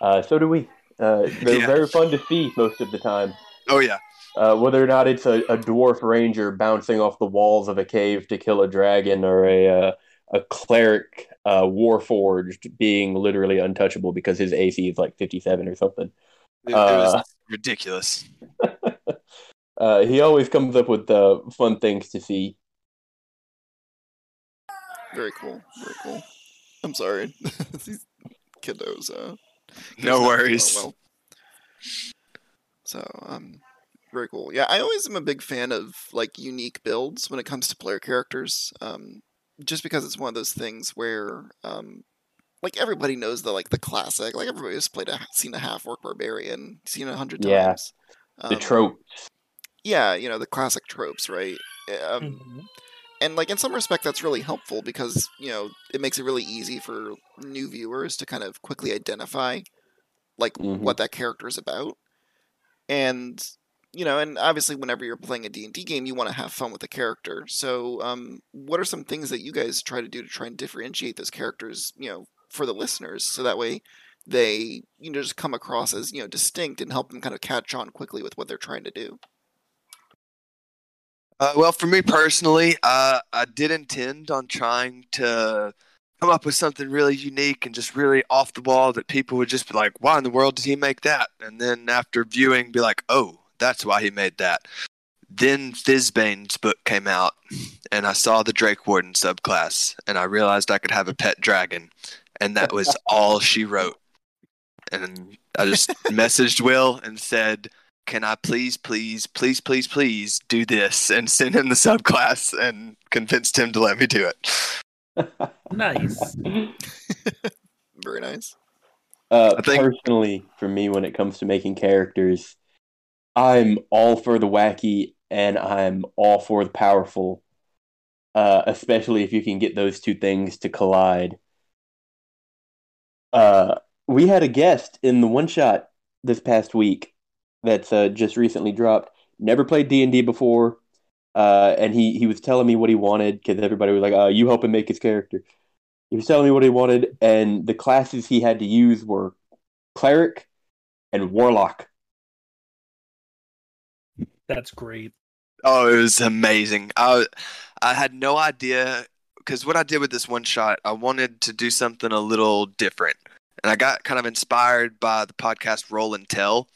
Uh, so do we. Uh, they're Yeah. very fun to see most of the time. Oh yeah. Uh, whether or not it's a, a dwarf ranger bouncing off the walls of a cave to kill a dragon, or a uh, a cleric uh, warforged being literally untouchable because his AC is like fifty seven or something. It, it was Uh, ridiculous. Uh, he always comes up with uh, fun things to see. Very cool. Very cool. I'm sorry. These kiddos. Uh, No worries. well. So, um, very cool. Yeah, I always am a big fan of like unique builds when it comes to player characters. Um, just because it's one of those things where, um, like everybody knows the like the classic. Like everybody everybody's played a seen a half orc barbarian, seen a hundred Yeah. times. The Um, trope. yeah, you know the classic tropes, right? Um, Mhm. and like in some respect that's really helpful because you know it makes it really easy for new viewers to kind of quickly identify like Mhm. what that character is about and you know and obviously whenever you're playing a d&d game you want to have fun with the character. So um, what are some things that you guys try to do to try and differentiate those characters you know for the listeners? So that way they you know just come across as you know distinct and help them kind of catch on quickly with what they're trying to do. Uh, well, for me personally, uh, I did intend on trying to come up with something really unique and just really off the wall that people would just be like, "Why in the world did he make that?" And then after viewing, be like, "Oh, that's why he made that." Then Fizban's book came out, and I saw the Drake Warden subclass, and I realized I could have a pet dragon, and that was all she wrote. And I just messaged Will and said, can I please, please, please, please, please do this and send him the subclass and convinced him to let me do it. Nice. very nice Uh, I think- personally, for me, when it comes to making characters, I'm all for the wacky and I'm all for the powerful. Uh, especially if you can get those two things to collide. Uh, we had a guest in the one shot this past week that's uh, just recently dropped. Never played D and D before, uh, and he he was telling me what he wanted because everybody was like, "Uh, you help him make his character." He was telling me what he wanted, and the classes he had to use were cleric and warlock. That's great. Oh, it was amazing. I I had no idea because what I did with this one shot, I wanted to do something a little different, and I got kind of inspired by the podcast Roll and Tell.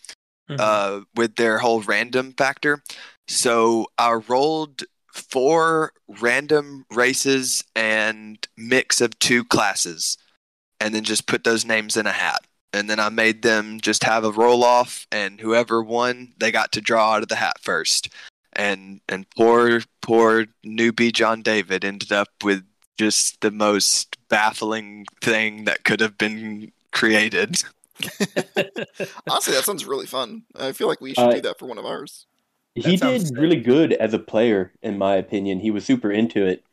Mhm. uh, with their whole random factor. So I rolled four random races and mix of two classes, and then just put those names in a hat. And then I made them just have a roll off, and whoever won, they got to draw out of the hat first. And and poor poor newbie John David ended up with just the most baffling thing that could have been created. Honestly, that sounds really fun. I feel like we should Uh, do that for one of ours. He That sounds did sick. really good as a player, in my opinion. He was super into it.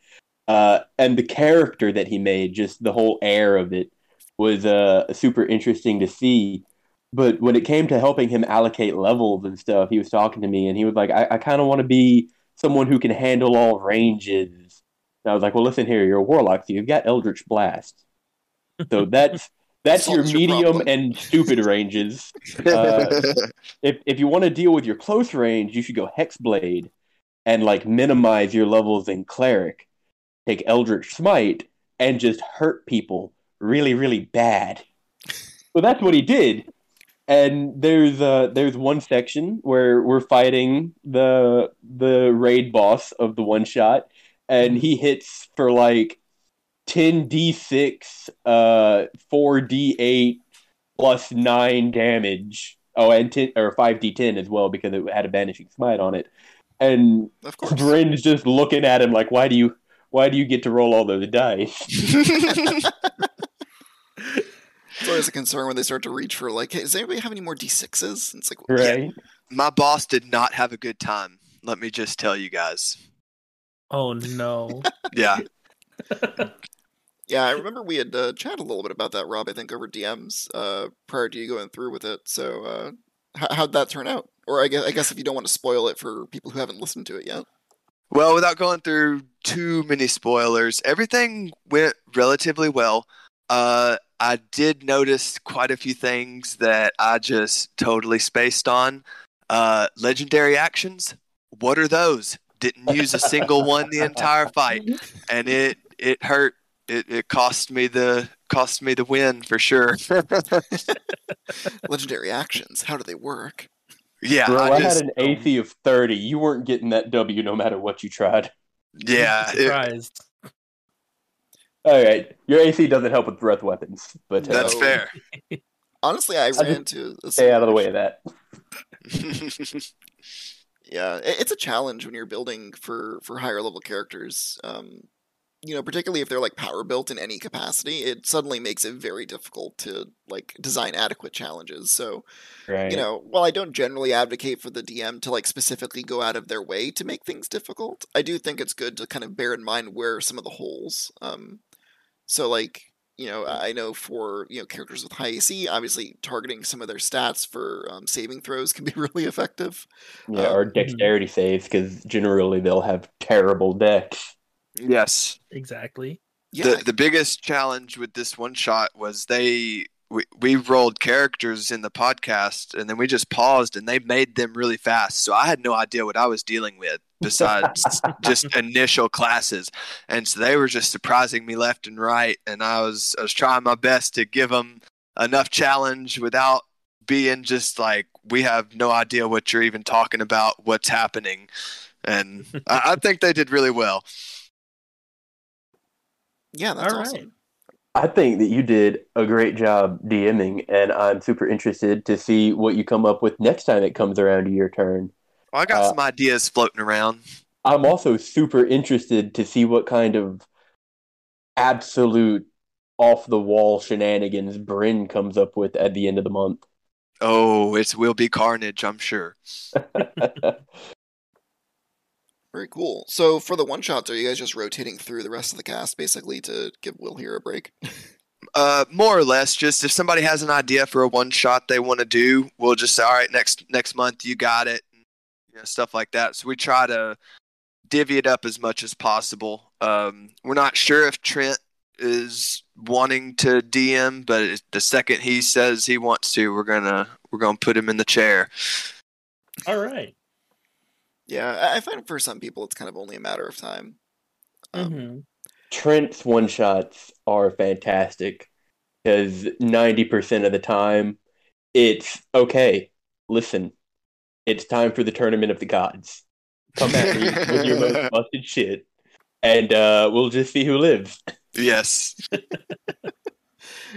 Uh, and the character that he made, just the whole air of it, was uh, super interesting to see. But when it came to helping him allocate levels and stuff, he was talking to me and he was like, I, I kind of want to be someone who can handle all ranges. And I was like, well, listen here, you're a warlock, so you've got Eldritch Blast. So that's that's your Solves your medium and stupid ranges. Uh, if if you want to deal with your close range, you should go Hexblade and like minimize your levels in cleric. Take Eldritch Smite and just hurt people really, really bad. So that's what he did. And there's uh there's one section where we're fighting the the raid boss of the one shot, and he hits for like 10d6, uh 4d8 plus 9 damage. Oh, and 10 or 5d10 as well because it had a banishing smite on it. And. Bryn's just looking at him like, "Why do you why do you get to roll all those dice?" It's always a concern when they start to reach for like, hey, does anybody have any more d6s? It's like, Right? My boss did not have a good time. Let me just tell you guys. Oh no. Yeah. yeah, I remember we had uh, chatted a little bit about that, Rob. I think over DMs uh, prior to you going through with it. So, uh, how, how'd that turn out? Or I guess, I guess if you don't want to spoil it for people who haven't listened to it yet. Well, without going through too many spoilers, everything went relatively well. Uh, I did notice quite a few things that I just totally spaced on. Uh, legendary actions. What are those? Didn't use a single one the entire fight, and it it hurt. It it cost me the cost me the win for sure. Legendary actions. How do they work? yeah, Bro, I, just had an AC of 30. You weren't getting that W no matter what you tried. yeah. it- Surprised. All right, your AC doesn't help with breath weapons, but uh, that's fair. Honestly, I just ran into a stay out of the way of that. Yeah, it's a challenge when you're building for for higher level characters. Um, you know, particularly if they're like power built in any capacity, it suddenly makes it very difficult to like design adequate challenges. So, Right. you know, while I don't generally advocate for the DM to like specifically go out of their way to make things difficult, I do think it's good to kind of bear in mind where some of the holes. Um, so like, you know, I know for you know characters with high AC, obviously targeting some of their stats for um, saving throws can be really effective. yeah, or um, dexterity saves because generally they'll have terrible dex. Yes. Exactly. Yeah, The the biggest challenge with this one shot was they we, we rolled characters in the podcast and then we just paused and they made them really fast. So I had no idea what I was dealing with besides just initial classes. And so they were just surprising me left and right and I was I was trying my best to give them enough challenge without being just like we have no idea what you're even talking about, what's happening. And I, I think they did really well. yeah, that's All awesome. right. I think that you did a great job DMing, and I'm super interested to see what you come up with next time it comes around to your turn. Well, I got Uh, some ideas floating around. I'm also super interested to see what kind of absolute off the wall shenanigans Bryn comes up with at the end of the month. Oh, it will be carnage, I'm sure. Very cool. So for the one shots, are you guys just rotating through the rest of the cast basically to give Will here a break? Uh, more or less, just if somebody has an idea for a one shot they want to do, we'll just say, all right, next next month you got it, you know, stuff like that. So we try to divvy it up as much as possible. Um, we're not sure if Trent is wanting to DM, but the second he says he wants to, we're gonna we're gonna put him in the chair. All right. Yeah, I- I find for some people it's kind of only a matter of time. Um, hmm Trent's one shots are fantastic because 90% of the time it's okay, listen, it's time for the tournament of the gods. Come at me with your most busted shit, and uh, we'll just see who lives. Yes.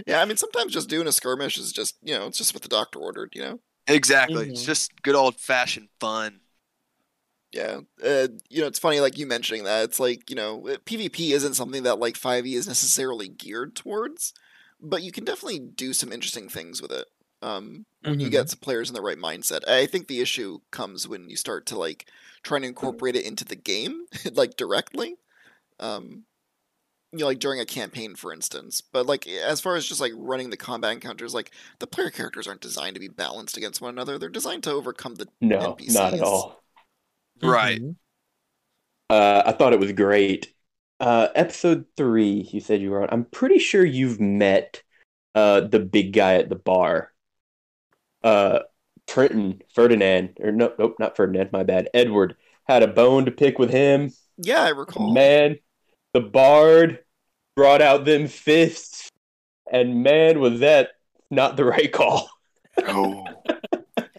Yeah, I mean sometimes just doing a skirmish is just you know it's just what the doctor ordered. You know. Exactly. It's Mhm. just good old fashioned fun. Yeah, uh, you know it's funny like you mentioning that it's like you know uh, PvP isn't something that like Five E is necessarily geared towards, but you can definitely do some interesting things with it. Um, when you Mhm. get some players in the right mindset. I think the issue comes when you start to like try and incorporate it into the game, like directly. Um, you know, like during a campaign, for instance. But like as far as just like running the combat encounters, like the player characters aren't designed to be balanced against one another. They're designed to overcome the No, not at all. Right. Mhm. Uh, I thought it was great. Uh, episode three, you said you were on. I'm pretty sure you've met uh, the big guy at the bar. Uh, Trenton Ferdinand, or no, nope, not Ferdinand. My bad. Edward had a bone to pick with him. Yeah, I recall. Man, the bard brought out them fists, and man, was that not the right call. Oh.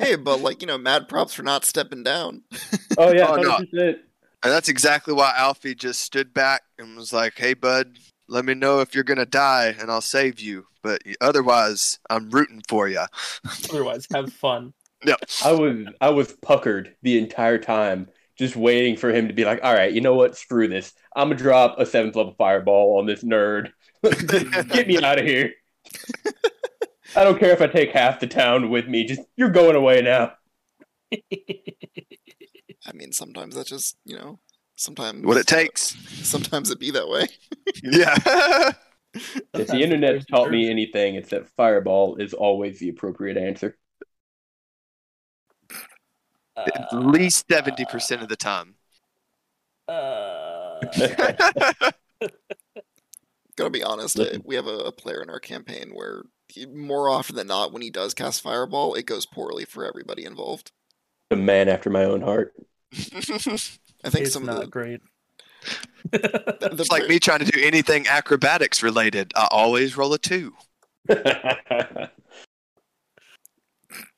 Hey, but like you know, mad props for not stepping down. Oh yeah, Oh, no. And that's exactly why Alfie just stood back and was like, "Hey, bud, let me know if you're gonna die, and I'll save you. But otherwise, I'm rooting for you." Otherwise, have fun. I was I was puckered the entire time, just waiting for him to be like, "All right, you know what? Screw this. I'm gonna drop a seventh level fireball on this nerd. Get me out of here. I don't care if I take half the town with me. Just you're going away now." I mean, sometimes that's just you know, sometimes What it takes. Sometimes it be that way. Yeah. If the internet's taught me anything, it's that fireball is always the appropriate answer. At least seventy percent of the time. Uh, Gotta be honest, Listen. uh, we have a, a player in our campaign where he, more often than not, when he does cast Fireball, it goes poorly for everybody involved. The man after my own heart. I think it's some not of the, great. the, the it's like me trying to do anything acrobatics related. I always roll a two.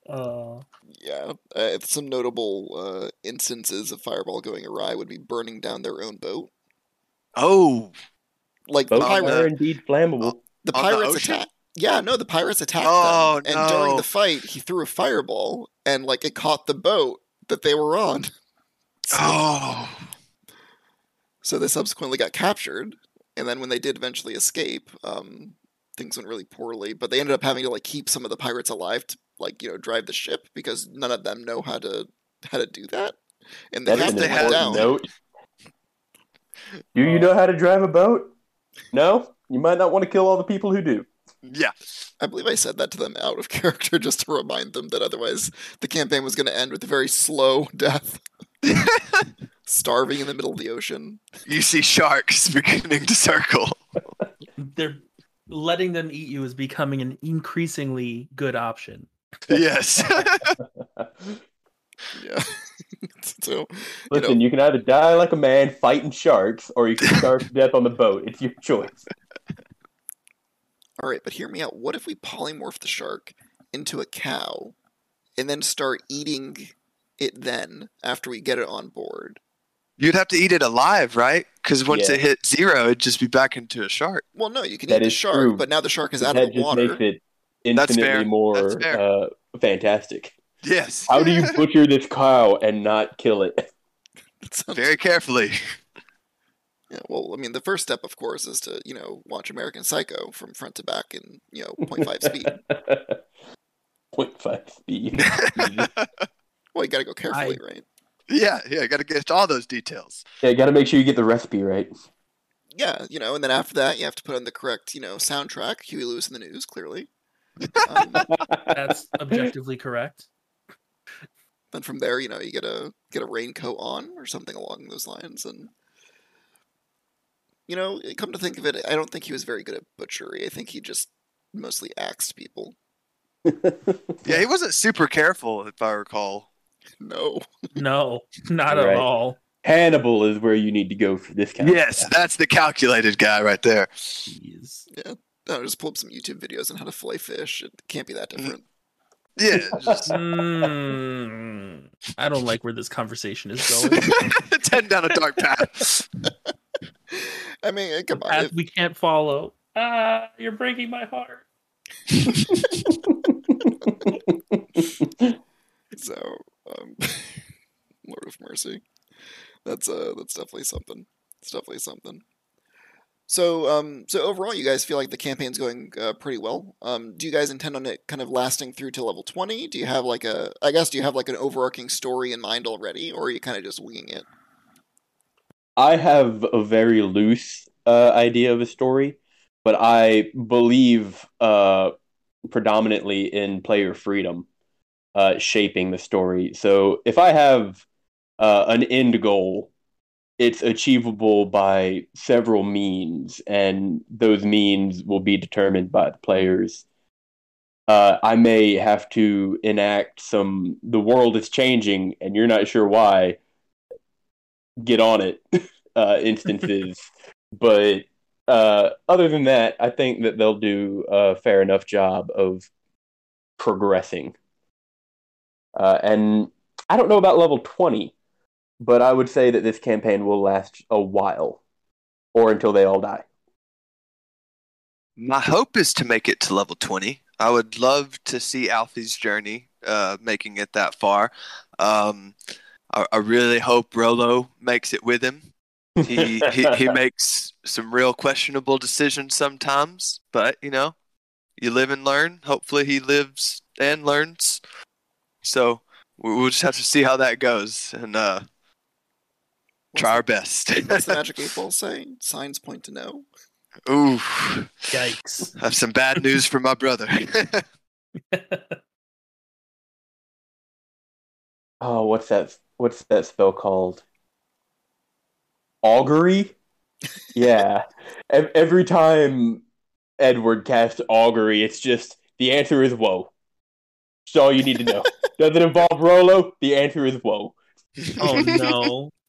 Uh, Yeah, uh, some notable uh, instances of Fireball going awry would be burning down their own boat. Oh. Like the Boats pirate- pirate, are indeed flammable. the on the pirates ocean? attack. Yeah, no, the pirates attacked Oh, them, and during the fight, he threw a fireball, and like it caught the boat that they were on. So, Oh. so they subsequently got captured. and then when they did eventually escape, um, things went really poorly. But they ended up having to like keep some of the pirates alive to like you know drive the ship because none of them know how to how to do that, and they That's had to head had down. note. Do you know how to drive a boat? No? You might not want to kill all the people who do. Yeah. I believe I said that to them out of character just to remind them that otherwise the campaign was going to end with a very slow death, starving in the middle of the ocean. You see sharks beginning to circle. They're letting them eat you is becoming an increasingly good option. Yes. Yeah. so Listen, you, can either die like a man fighting sharks, or you can starve to death on the boat. It's your choice. All right, but hear me out. What if we polymorph the shark into a cow and then start eating it then after we get it on board? You'd have to eat it alive, right? Because once Yeah. it hit zero, it'd just be back into a shark. Well, no, you can That eat the shark, true. but now the shark is out that of the just water. makes it That's infinitely fair. more That's fair. uh, fantastic. Yes. How do you butcher this cow and not kill it? Sounds- Very carefully. Yeah, well, I mean, the first step, of course, is to you know watch American Psycho from front to back in you know 0.5 speed. 0.5 speed. Well, you got to go carefully, right? yeah, yeah. You Got to get all those details. yeah, got to make sure you get the recipe right. Yeah, you know, and then after that, you have to put on the correct you know soundtrack. Huey Lewis and the News, clearly. Um, That's objectively correct. then from there, you know, you get a get a raincoat on or something along those lines, and you know, come to think of it, I don't think he was very good at butchery. I think he just mostly axed people. Yeah, he wasn't super careful, if I recall. No, No, not Right. at all. Hannibal is where you need to go for this kind Yes, of that's the calculated guy right there. Jeez. no, just pull up some YouTube videos on how to fillet fish. It can't be that different. Yeah, just Mm, I don't like where this conversation is going. ten down a dark path. I mean, uh, come on. If- we can't follow. Ah, you're breaking my heart. So, um, Lord of Mercy. That's uh, that's definitely something. It's definitely something. So, um, so overall, you guys feel like the campaign's going uh, pretty well. Um, do you guys intend on it kind of lasting through to level twenty? Do you have like a, I guess, do you have like an overarching story in mind already, or are you kind of just winging it? I have a very loose uh, idea of a story, but I believe uh, predominantly in player freedom uh, shaping the story. So if I have uh, an end goal, it's achievable by several means, and those means will be determined by the players. Uh, I may have to enact some. The world is changing, and you're not sure why. Get on it uh, instances, but uh, other than that, I think that they'll do a fair enough job of progressing. Uh, and I don't know about level 20, but I would say that this campaign will last a while or until they all die. My hope is to make it to level 20. I would love to see Alfie's journey, uh, making it that far. Um, I, I really hope Rolo makes it with him. He, he he makes some real questionable decisions sometimes, but you know, you live and learn. Hopefully, he lives and learns. So we- we'll just have to see how that goes and uh, try our best. What's the magic eight ball say? Signs point to no. Ooh, Yikes. I have some bad news for my brother. Oh, what's that? What's that spell called? Augury? Yeah. Ev- Every time Edward casts augury, it's just the answer is woe. That's all you need to know. Does it involve Rolo? The answer is woe. oh no.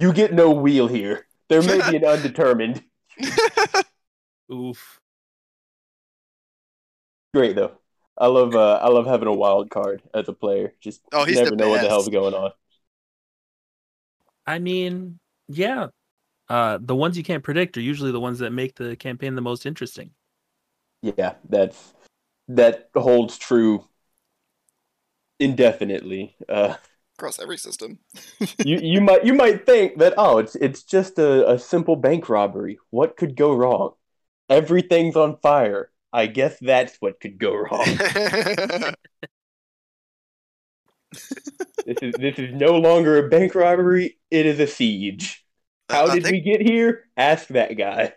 You get no wheel here. There may be an undetermined. Oof. Great though. I love uh, I love having a wild card as a player. Just Oh, he's never the know what the hell's going on. I mean, yeah. Uh, the ones you can't predict are usually the ones that make the campaign the most interesting. Yeah, that's that holds true indefinitely. Uh, across every system. you you might you might think that oh it's it's just a, a simple bank robbery. What could go wrong? Everything's on fire. I guess that's what could go wrong. this is this is no longer a bank robbery. It is a siege. How I did think, we get here? Ask that guy.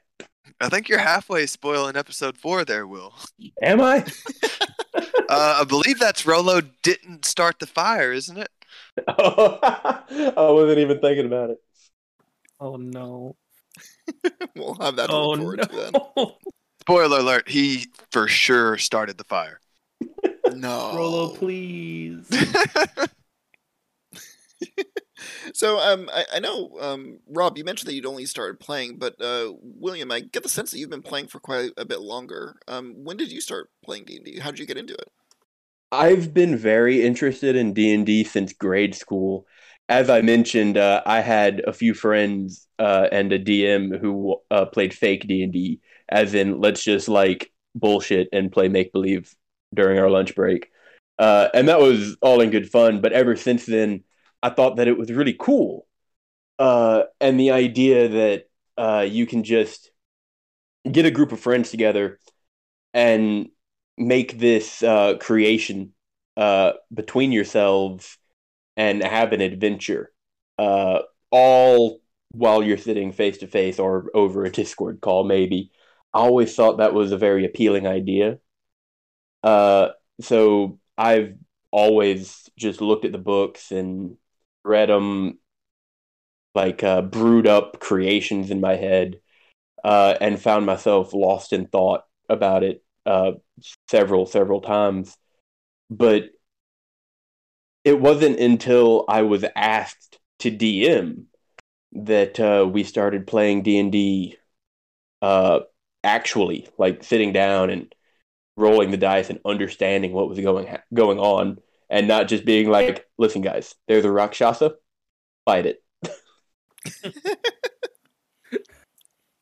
I think you're halfway spoiling episode four there, Will. Am I? Uh, I believe that's Rolo didn't start the fire, isn't it? I wasn't even thinking about it. Oh no. we'll have that Oh look forward then. no. Spoiler alert, he for sure started the fire. No. Rolo, please. So um, I, I know um, Rob, you mentioned that you'd only started playing, but uh, William, I get the sense that you've been playing for quite a bit longer. Um, when did you start playing D and D? How did you get into it? I've been very interested in D and D since grade school. As I mentioned, uh, I had a few friends uh, and a DM who uh, played fake D and D, as in let's just like bullshit and play make believe during our lunch break, uh, and that was all in good fun. But ever since then, I thought that it was really cool, uh, and the idea that uh, you can just get a group of friends together and make this uh, creation uh, between yourselves and have an adventure, uh, all while you're sitting face to face or over a Discord call, maybe. I always thought that was a very appealing idea. Uh, so I've always just looked at the books and read them, like uh, brewed up creations in my head, uh, and found myself lost in thought about it uh, several several times but it wasn't until i was asked to dm that uh, we started playing d&d uh, actually like sitting down and rolling the dice and understanding what was going ha- going on and not just being like listen guys there's a rakshasa fight it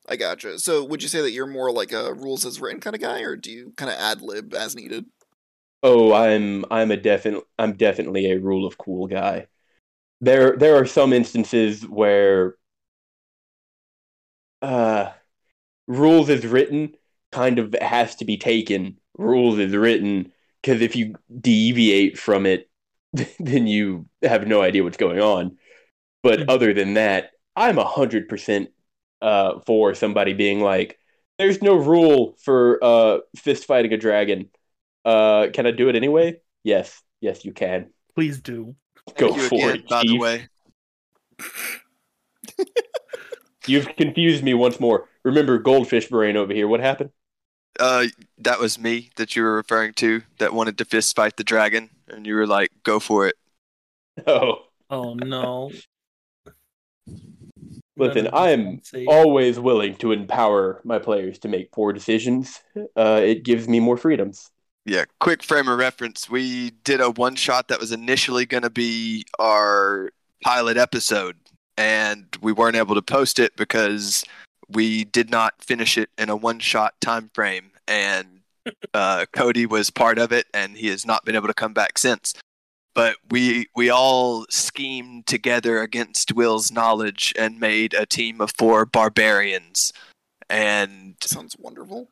I gotcha. So would you say that you're more like a rules as written kind of guy, or do you kind of ad lib as needed? Oh, I'm I'm a definite I'm definitely a rule of cool guy. There there are some instances where uh rules as written kind of has to be taken. Rules as written because if you deviate from it, then you have no idea what's going on. But Mhm. other than that, I'm a hundred percent uh for somebody being like, "There's no rule for uh fist fighting a dragon." Uh, can I do it anyway? Yes, yes, you can. Please do. Go Thank you for again, it, by the way. You've confused me once more. Remember, goldfish brain over here. What happened? Uh, that was me that you were referring to that wanted to fist fight the dragon, and you were like, "Go for it." Oh, Oh no. listen, I am always willing to empower my players to make poor decisions. Uh, it gives me more freedoms. Yeah, quick frame of reference. We did a one shot that was initially going to be our pilot episode, and we weren't able to post it because we did not finish it in a one shot time frame. And uh, Cody was part of it, and he has not been able to come back since. But we we all schemed together against Will's knowledge and made a team of four barbarians. And Sounds wonderful.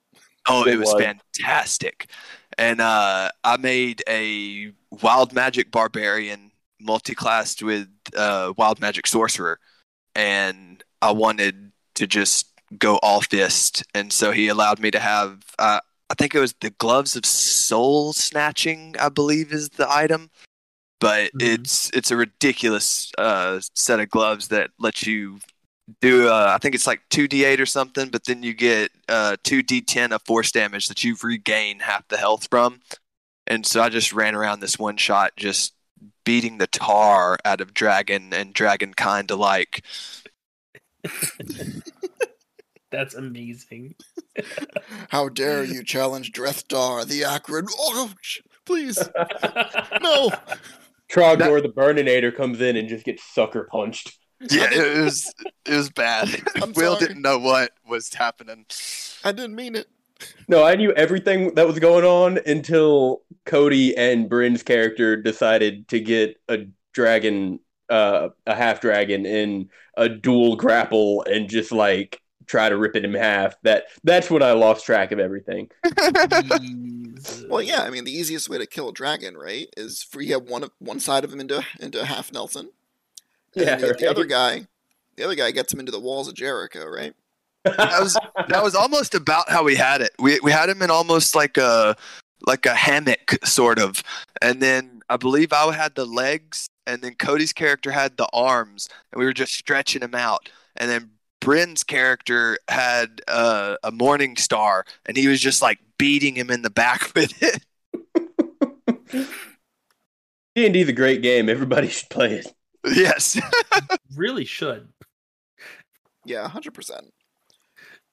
Oh, It it was was. fantastic. And uh, I made a wild magic barbarian multi-classed with uh, wild magic sorcerer, and I wanted to just go all fist, and so he allowed me to have. Uh, I think it was the gloves of soul snatching. I believe is the item, but Mhm. it's it's a ridiculous uh, set of gloves that lets you do uh, I think it's like two D eight or something, but then you get uh, two D ten of force damage that you regain half the health from. And so I just ran around this one shot, just beating the tar out of dragon and dragon kind alike. That's amazing. How dare you challenge Drethdar, the acrid? Oh, please, no. Trogdor the Burninator comes in and just gets sucker punched. Yeah, it was it was bad. I'm Will sorry. didn't know what was happening. I didn't mean it. No, I knew everything that was going on until Cody and Bryn's character decided to get a dragon, uh, a half dragon in a dual grapple and just like try to rip it in half. That that's when I lost track of everything. Well, yeah. I mean, the easiest way to kill a dragon, right, is for you have one one side of him into into half Nelson. And Yeah, the, the other guy, the other guy gets him into the walls of Jericho, right? That was that was almost about how we had it. We we had him in almost like a like a hammock sort of, and then I believe I had the legs, and then Cody's character had the arms, and we were just stretching him out, and then Bryn's character had uh, a morning star, and he was just like beating him in the back with it. D and D's a great game. Everybody should play it. yes. really should. Yeah, hundred percent.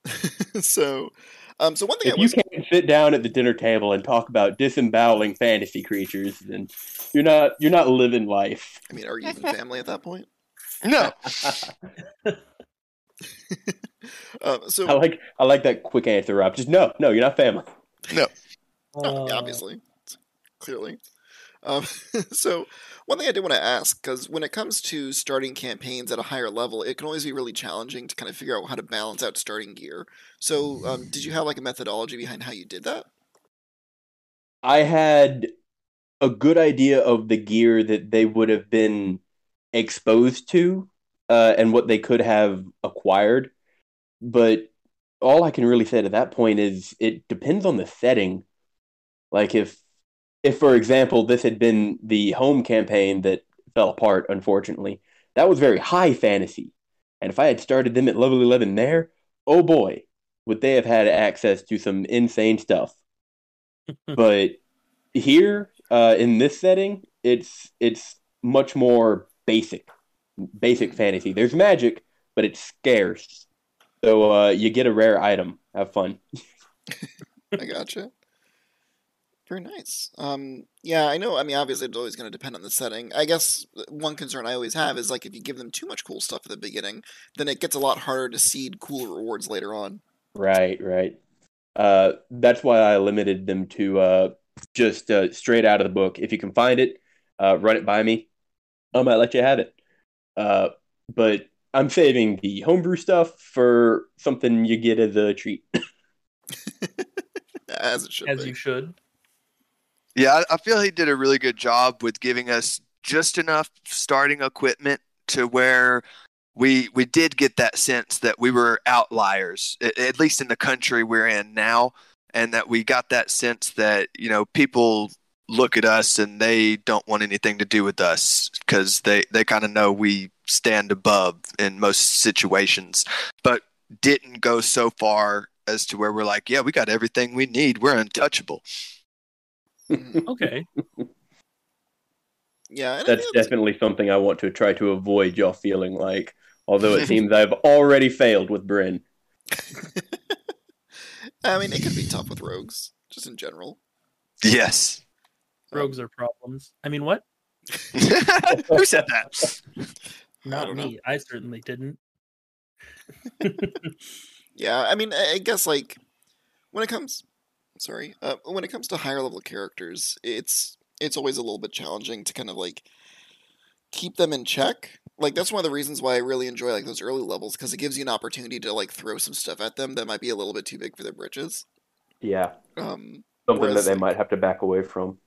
So, um, so one thing If I you was can't sit down at the dinner table and talk about disemboweling fantasy creatures, then you're not you're not living life. I mean, are you even family at that point? No. Um, so, I like I like that quick answer, Rob. Just no, no, you're not family. No, Uh, yeah, obviously, clearly. Um, so, one thing I did want to ask, because when it comes to starting campaigns at a higher level, it can always be really challenging to kind of figure out how to balance out starting gear. So, um, did you have like a methodology behind how you did that? I had a good idea of the gear that they would have been exposed to uh, and what they could have acquired. But all I can really say to that point is it depends on the setting. Like if if for example this had been the home campaign that fell apart unfortunately, that was very high fantasy. And if I had started them at level 11 there, oh boy, would they have had access to some insane stuff. But here uh, in this setting it's it's much more basic basic fantasy. There's magic but it's scarce. So uh, you get a rare item. Have fun. I gotcha. Very nice. Um, yeah, I know. I mean, obviously, it's always going to depend on the setting. I guess one concern I always have is like if you give them too much cool stuff at the beginning, then it gets a lot harder to seed cool rewards later on. right right uh, that's why i limited them to uh, just uh, straight out of the book if you can find it uh, run it by me i might let you have it uh, but i'm saving the homebrew stuff for something you get as a treat As it should as be. you should. Yeah, I, feel he did a really good job with giving us just enough starting equipment to where we we did get that sense that we were outliers, at, at least in the country we're in now, and that we got that sense that you know people look at us and they don't want anything to do with us because they they kind of know we stand above in most situations, but didn't go so far as to where we're like, yeah, we got everything we need, we're untouchable. Okay. Yeah, and That's think that's- definitely something I want to try to avoid y'all feeling like. Although it seems I've already failed with Bryn. I mean, it can be tough with rogues, just in general. Yes. Um, rogues are problems. I mean, what? Who said that? Not don't me. I certainly didn't. Yeah, I mean, I I guess like when it comes, sorry, uh, when it comes to higher level characters, it's it's always a little bit challenging to kind of like keep them in check. Like that's one of the reasons why I really enjoy like those early levels because it gives you an opportunity to like throw some stuff at them that might be a little bit too big for their britches. Yeah, Um, something Whereas, that they like- might have to back away from.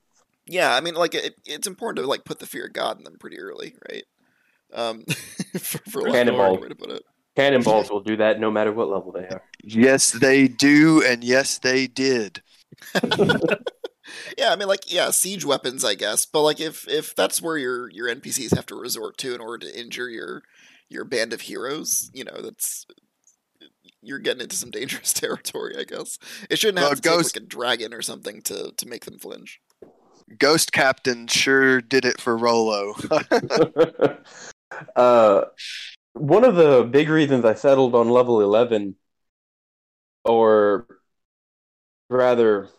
yeah, I mean, like it, it's important to like put the fear of God in them pretty early, right? Um, for, for lack of a Cannonball. better way to put it. Cannonballs will do that no matter what level they are. yes, they do, and yes, they did. Yeah, I mean, like, yeah, siege weapons, I guess. But like, if if that's where your your NPCs have to resort to in order to injure your your band of heroes, you know, that's you're getting into some dangerous territory. I guess it shouldn't have Well, to take Ghost- like a dragon or something to to make them flinch. Ghost Captain sure did it for Rolo. uh, one of the big reasons I settled on level 11, or rather,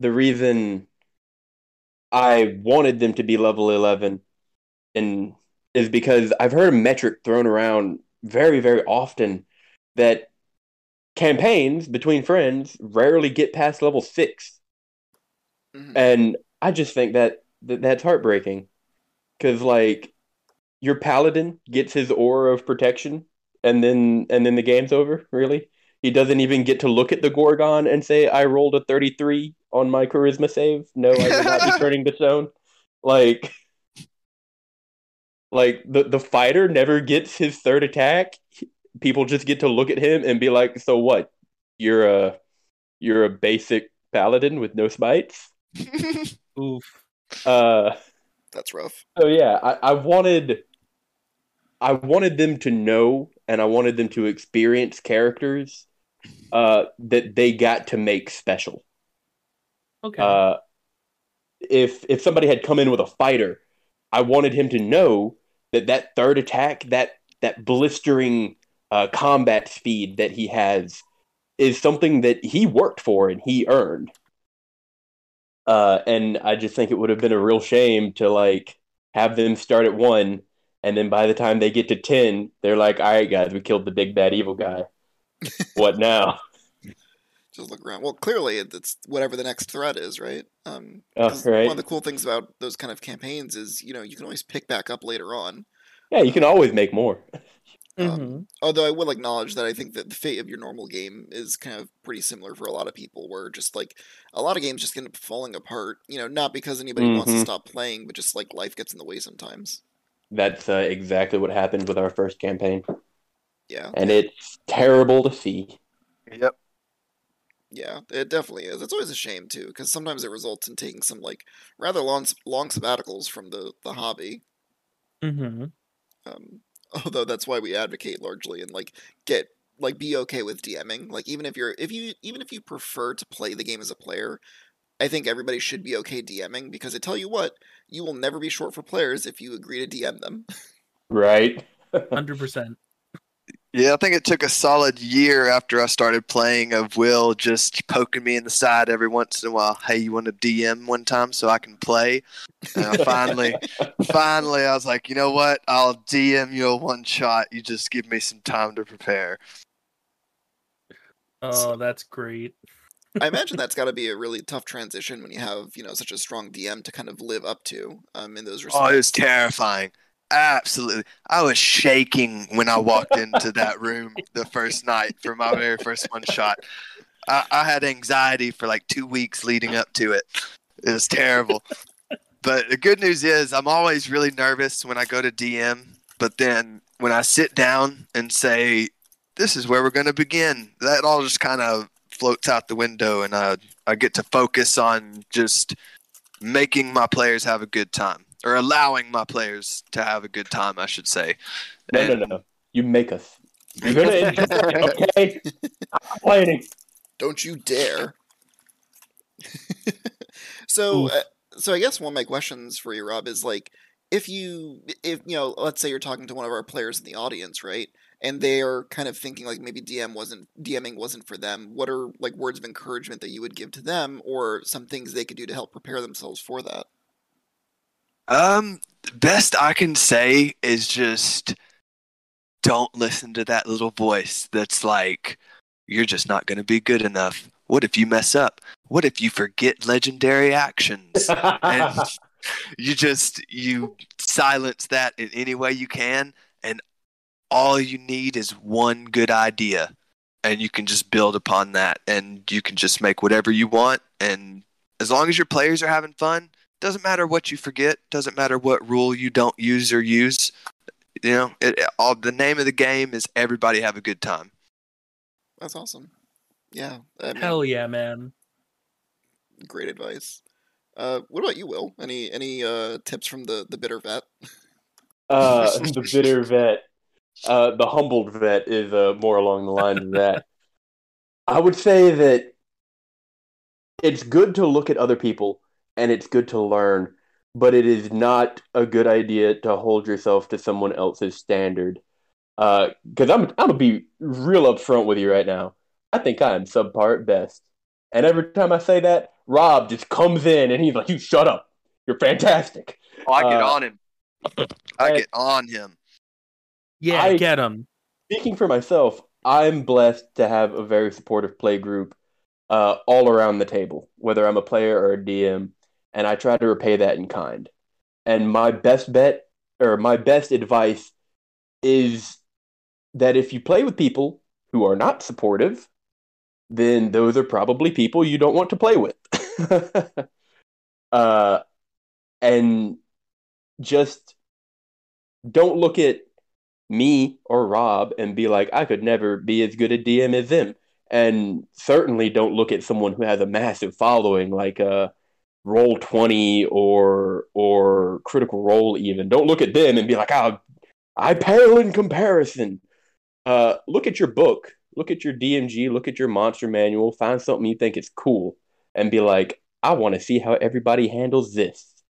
the reason I wanted them to be level 11 and is because I've heard a metric thrown around very, very often that campaigns between friends rarely get past level 6. Mhm. And I just think that, that that's heartbreaking. because like your paladin gets his aura of protection, and then and then the game's over. Really, he doesn't even get to look at the Gorgon and say, "I rolled a thirty-three on my charisma save." No, I will not be turning to stone. Like, like the the fighter never gets his third attack. People just get to look at him and be like, "So what? You're a you're a basic paladin with no smites." Oof. Uh, That's rough. so yeah, I, I wanted I wanted them to know and I wanted them to experience characters uh, that they got to make special. Okay. Uh, if if somebody had come in with a fighter, I wanted him to know that that third attack, that that blistering uh, combat speed that he has, is something that he worked for and he earned. Uh, and I just think it would have been a real shame to like have them start at one, and then by the time they get to ten, they're like, "All right, guys, we killed the big bad evil guy. what now?" Just look around. Well, clearly it- it's whatever the next threat is, right? Um, Oh, 'cause right. One of the cool things about those kind of campaigns is you know you can always pick back up later on. Yeah, you can always make more. Mhm. um, Although I will acknowledge that I think that the fate of your normal game is kind of pretty similar for a lot of people, where just like a lot of games just end up falling apart. You know, not because anybody wants to Mhm. stop playing, but just like life gets in the way sometimes. That's uh, exactly what happened with our first campaign, Yeah, and it's terrible to see. Yep. yeah, it definitely is. It's always a shame too, because sometimes it results in taking some like rather long long sabbaticals from the the hobby. Mhm. um, although that's why we advocate largely and like get like be okay with DMing. Like even if you're if you even if you prefer to play the game as a player, I think everybody should be okay DMing because I tell you what, you will never be short for players if you agree to DM them. Right? Hundred percent. Yeah, I think it took a solid year after I started playing of Will just poking me in the side every once in a while. Hey, you want to DM one time so I can play? And I finally, finally, I was like, you know what? I'll DM you a one shot. You just give me some time to prepare. Oh, that's great. I imagine that's got to be a really tough transition when you have you know such a strong DM to kind of live up to um, in those Oh, it was terrifying. Absolutely. I was shaking when I walked into that room the first night for my very first one shot. I, I had anxiety for like two weeks leading up to it. It was terrible. But the good news is, I'm always really nervous when I go to DM. But then when I sit down and say, this is where we're going to begin, that all just kind of floats out the window and I, I get to focus on just making my players have a good time or allowing my players to have a good time, I should say. No, no, And- no. You make us. You're gonna enjoy it, okay? I'm complaining. Don't you dare. so, uh, so I guess one of my questions for you, Rob, is like, if you, if you know, let's say you're talking to one of our players in the audience, right, and they are kind of thinking like maybe DM wasn't DMing wasn't for them. What are like words of encouragement that you would give to them, or some things they could do to help prepare themselves for that? Um, best I can say is just don't listen to that little voice that's like, you're just not going to be good enough. What if you mess up? What if you forget legendary actions? and you just you silence that in any way you can and all you need is one good idea and you can just build upon that and you can just make whatever you want and as long as your players are having fun doesn't matter what you forget doesn't matter what rule you don't use or use you know it, all the name of the game is everybody have a good time That's awesome. Yeah, I mean, Hell yeah, man. great advice. Uh, what about you, Will? Any any uh, tips from the the bitter vet? uh, the bitter vet, uh, the humbled vet is uh, more along the lines of that. I would say that it's good to look at other people and it's good to learn, but it is not a good idea to hold yourself to someone else's standard. Because I'm, I'm gonna be real upfront with you right now. I think I am subpar at best, and every time I say that, Rob just comes in and he's like, "You shut up. You're fantastic." oh, i get Uh, on him i get on him Yeah, I- get them. Speaking for myself, I'm blessed to have a very supportive play group uh, all around the table, whether I'm a player or a DM, and I try to repay that in kind. And my best bet or my best advice is that if you play with people who are not supportive, then those are probably people you don't want to play with. uh, and just don't look at me or Rob and be like, I could never be as good a DM as them. And certainly don't look at someone who has a massive following like uh, Roll Twenty or or Critical Role. Even don't look at them and be like, "Oh, I pale in comparison." Uh, look at your book, look at your DMG, look at your monster manual, find something you think is cool, and be like, "I want to see how everybody handles this,"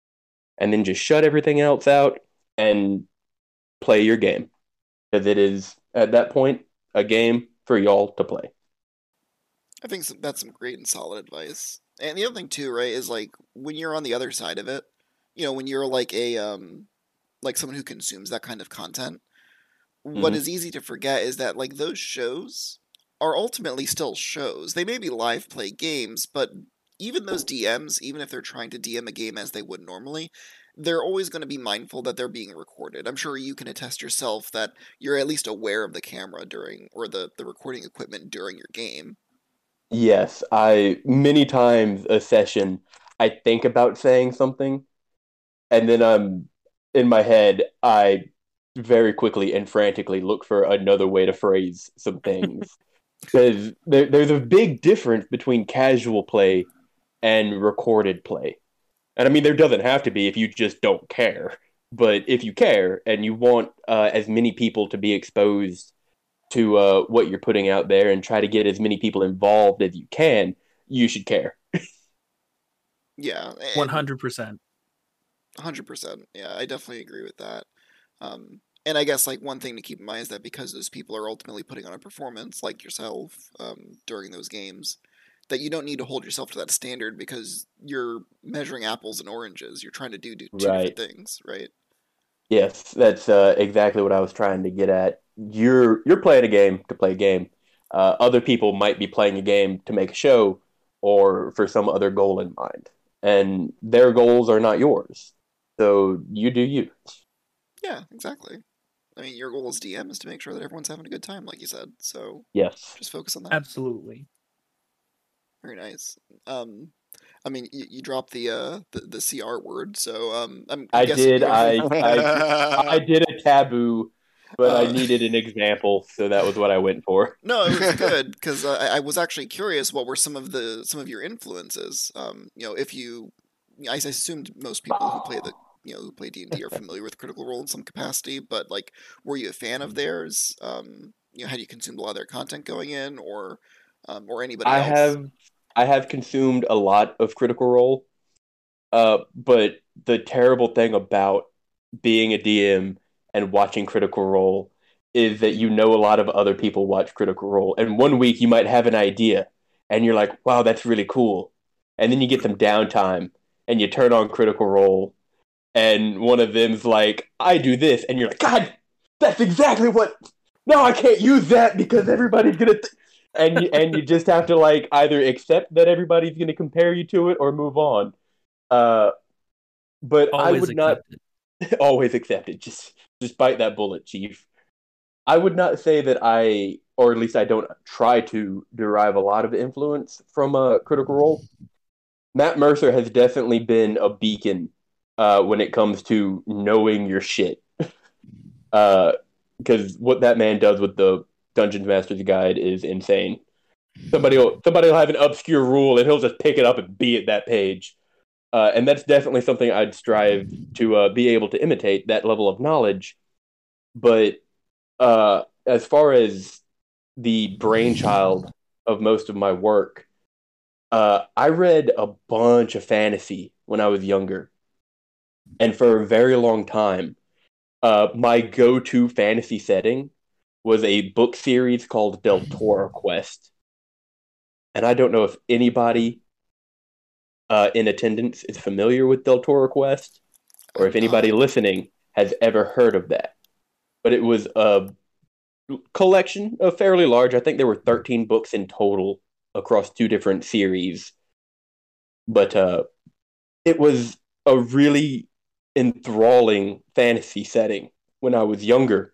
and then just shut everything else out and play your game, because it is at that point a game for y'all to play. I think some, that's some great and solid advice. And the other thing too, right, is like when you're on the other side of it, you know, when you're like a um like someone who consumes that kind of content, mm-hmm. what is easy to forget is that like those shows are ultimately still shows. They may be live play games, but even those DMs, even if they're trying to DM a game as they would normally, they're always going to be mindful that they're being recorded. I'm sure you can attest yourself that you're at least aware of the camera during or the, the recording equipment during your game. Yes, I many times a session I think about saying something and then I'm in my head I very quickly and frantically look for another way to phrase some things. Because there, there's a big difference between casual play and recorded play. And I mean, there doesn't have to be if you just don't care. But if you care and you want uh, as many people to be exposed to uh, what you're putting out there and try to get as many people involved as you can, you should care. yeah, one hundred percent. Hundred percent. Yeah, I definitely agree with that. Um, and I guess like one thing to keep in mind is that because those people are ultimately putting on a performance, like yourself, um, during those games, that you don't need to hold yourself to that standard because you're measuring apples and oranges. You're trying to do, do two right. different things, right? Yes, that's uh, exactly what I was trying to get at. You're you're playing a game to play a game. Uh, other people might be playing a game to make a show or for some other goal in mind, and their goals are not yours. So you do you. Yeah, exactly. I mean, your goal as DM is to make sure that everyone's having a good time, like you said. So yes, just focus on that. Absolutely. Very nice. Um, I mean, you, you dropped the uh the, the CR word, so um, I'm. I did. I, I I did a taboo, but uh, I needed an example, so that was what I went for. No, it was good because uh, I, I was actually curious. What were some of the some of your influences? Um, you know, if you, I assumed most people who play the you know who play D and D are familiar with Critical Role in some capacity, but like, were you a fan of theirs? Um, you know, had you consumed a lot of their content going in, or um, or anybody I else? have I have consumed a lot of Critical Role, uh, but the terrible thing about being a DM and watching Critical Role is that you know a lot of other people watch Critical Role, and one week you might have an idea, and you're like, "Wow, that's really cool," and then you get some downtime, and you turn on Critical Role, and one of them's like, "I do this," and you're like, "God, that's exactly what." No, I can't use that because everybody's gonna. Th- and you, and you just have to like either accept that everybody's going to compare you to it or move on. Uh, but always I would not always accept it. Just just bite that bullet, Chief. I would not say that I, or at least I don't try to derive a lot of influence from a Critical Role. Matt Mercer has definitely been a beacon uh, when it comes to knowing your shit. Because uh, what that man does with the Dungeons Master's Guide is insane. Somebody will somebody will have an obscure rule and he'll just pick it up and be at that page. Uh, and that's definitely something I'd strive to uh, be able to imitate that level of knowledge. But uh, as far as the brainchild of most of my work, uh, I read a bunch of fantasy when I was younger, and for a very long time, uh, my go-to fantasy setting was a book series called Deltora Quest. And I don't know if anybody uh, in attendance is familiar with Deltora Quest or if anybody listening has ever heard of that. But it was a collection of fairly large. I think there were 13 books in total across two different series. But uh, it was a really enthralling fantasy setting when I was younger.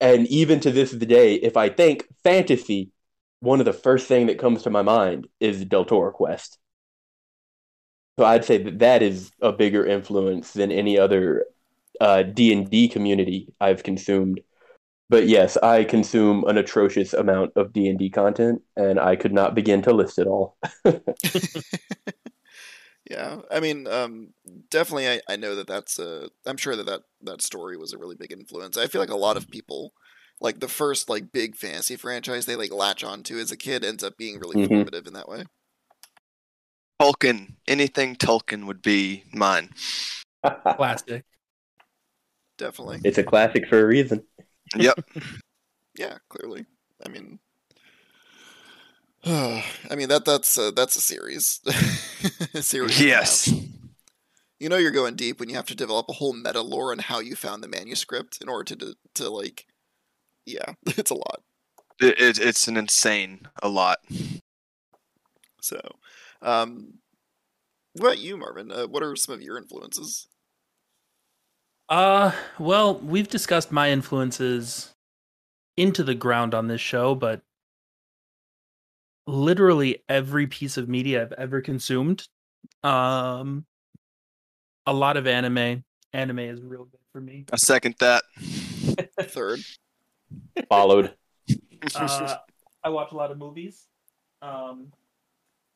And even to this day, if I think fantasy, one of the first thing that comes to my mind is Deltora Quest. So I'd say that that is a bigger influence than any other uh, D and D community I've consumed. But yes, I consume an atrocious amount of D and D content, and I could not begin to list it all. yeah, I mean, um, definitely, I, I know that that's a. I'm sure that, that that story was a really big influence. I feel like a lot of people, like the first like big fantasy franchise they like latch onto as a kid, ends up being really Mhm. formative in that way. Tolkien, anything Tolkien would be mine. Classic. Definitely, it's a classic for a reason. Yep. yeah, clearly. I mean, I mean that that's a, that's a series. a series. and a half. yes. You know you're going deep when you have to develop a whole meta lore on how you found the manuscript in order to to, to like, yeah, it's a lot. It, it, it's an insane a lot. So, um, what about you, Marvin? Uh, what are some of your influences? Uh, well, we've discussed my influences into the ground on this show, but literally every piece of media I've ever consumed, um, a lot of anime. Anime is real good for me. I second that. Third, Followed. Uh, I watch a lot of movies. Um,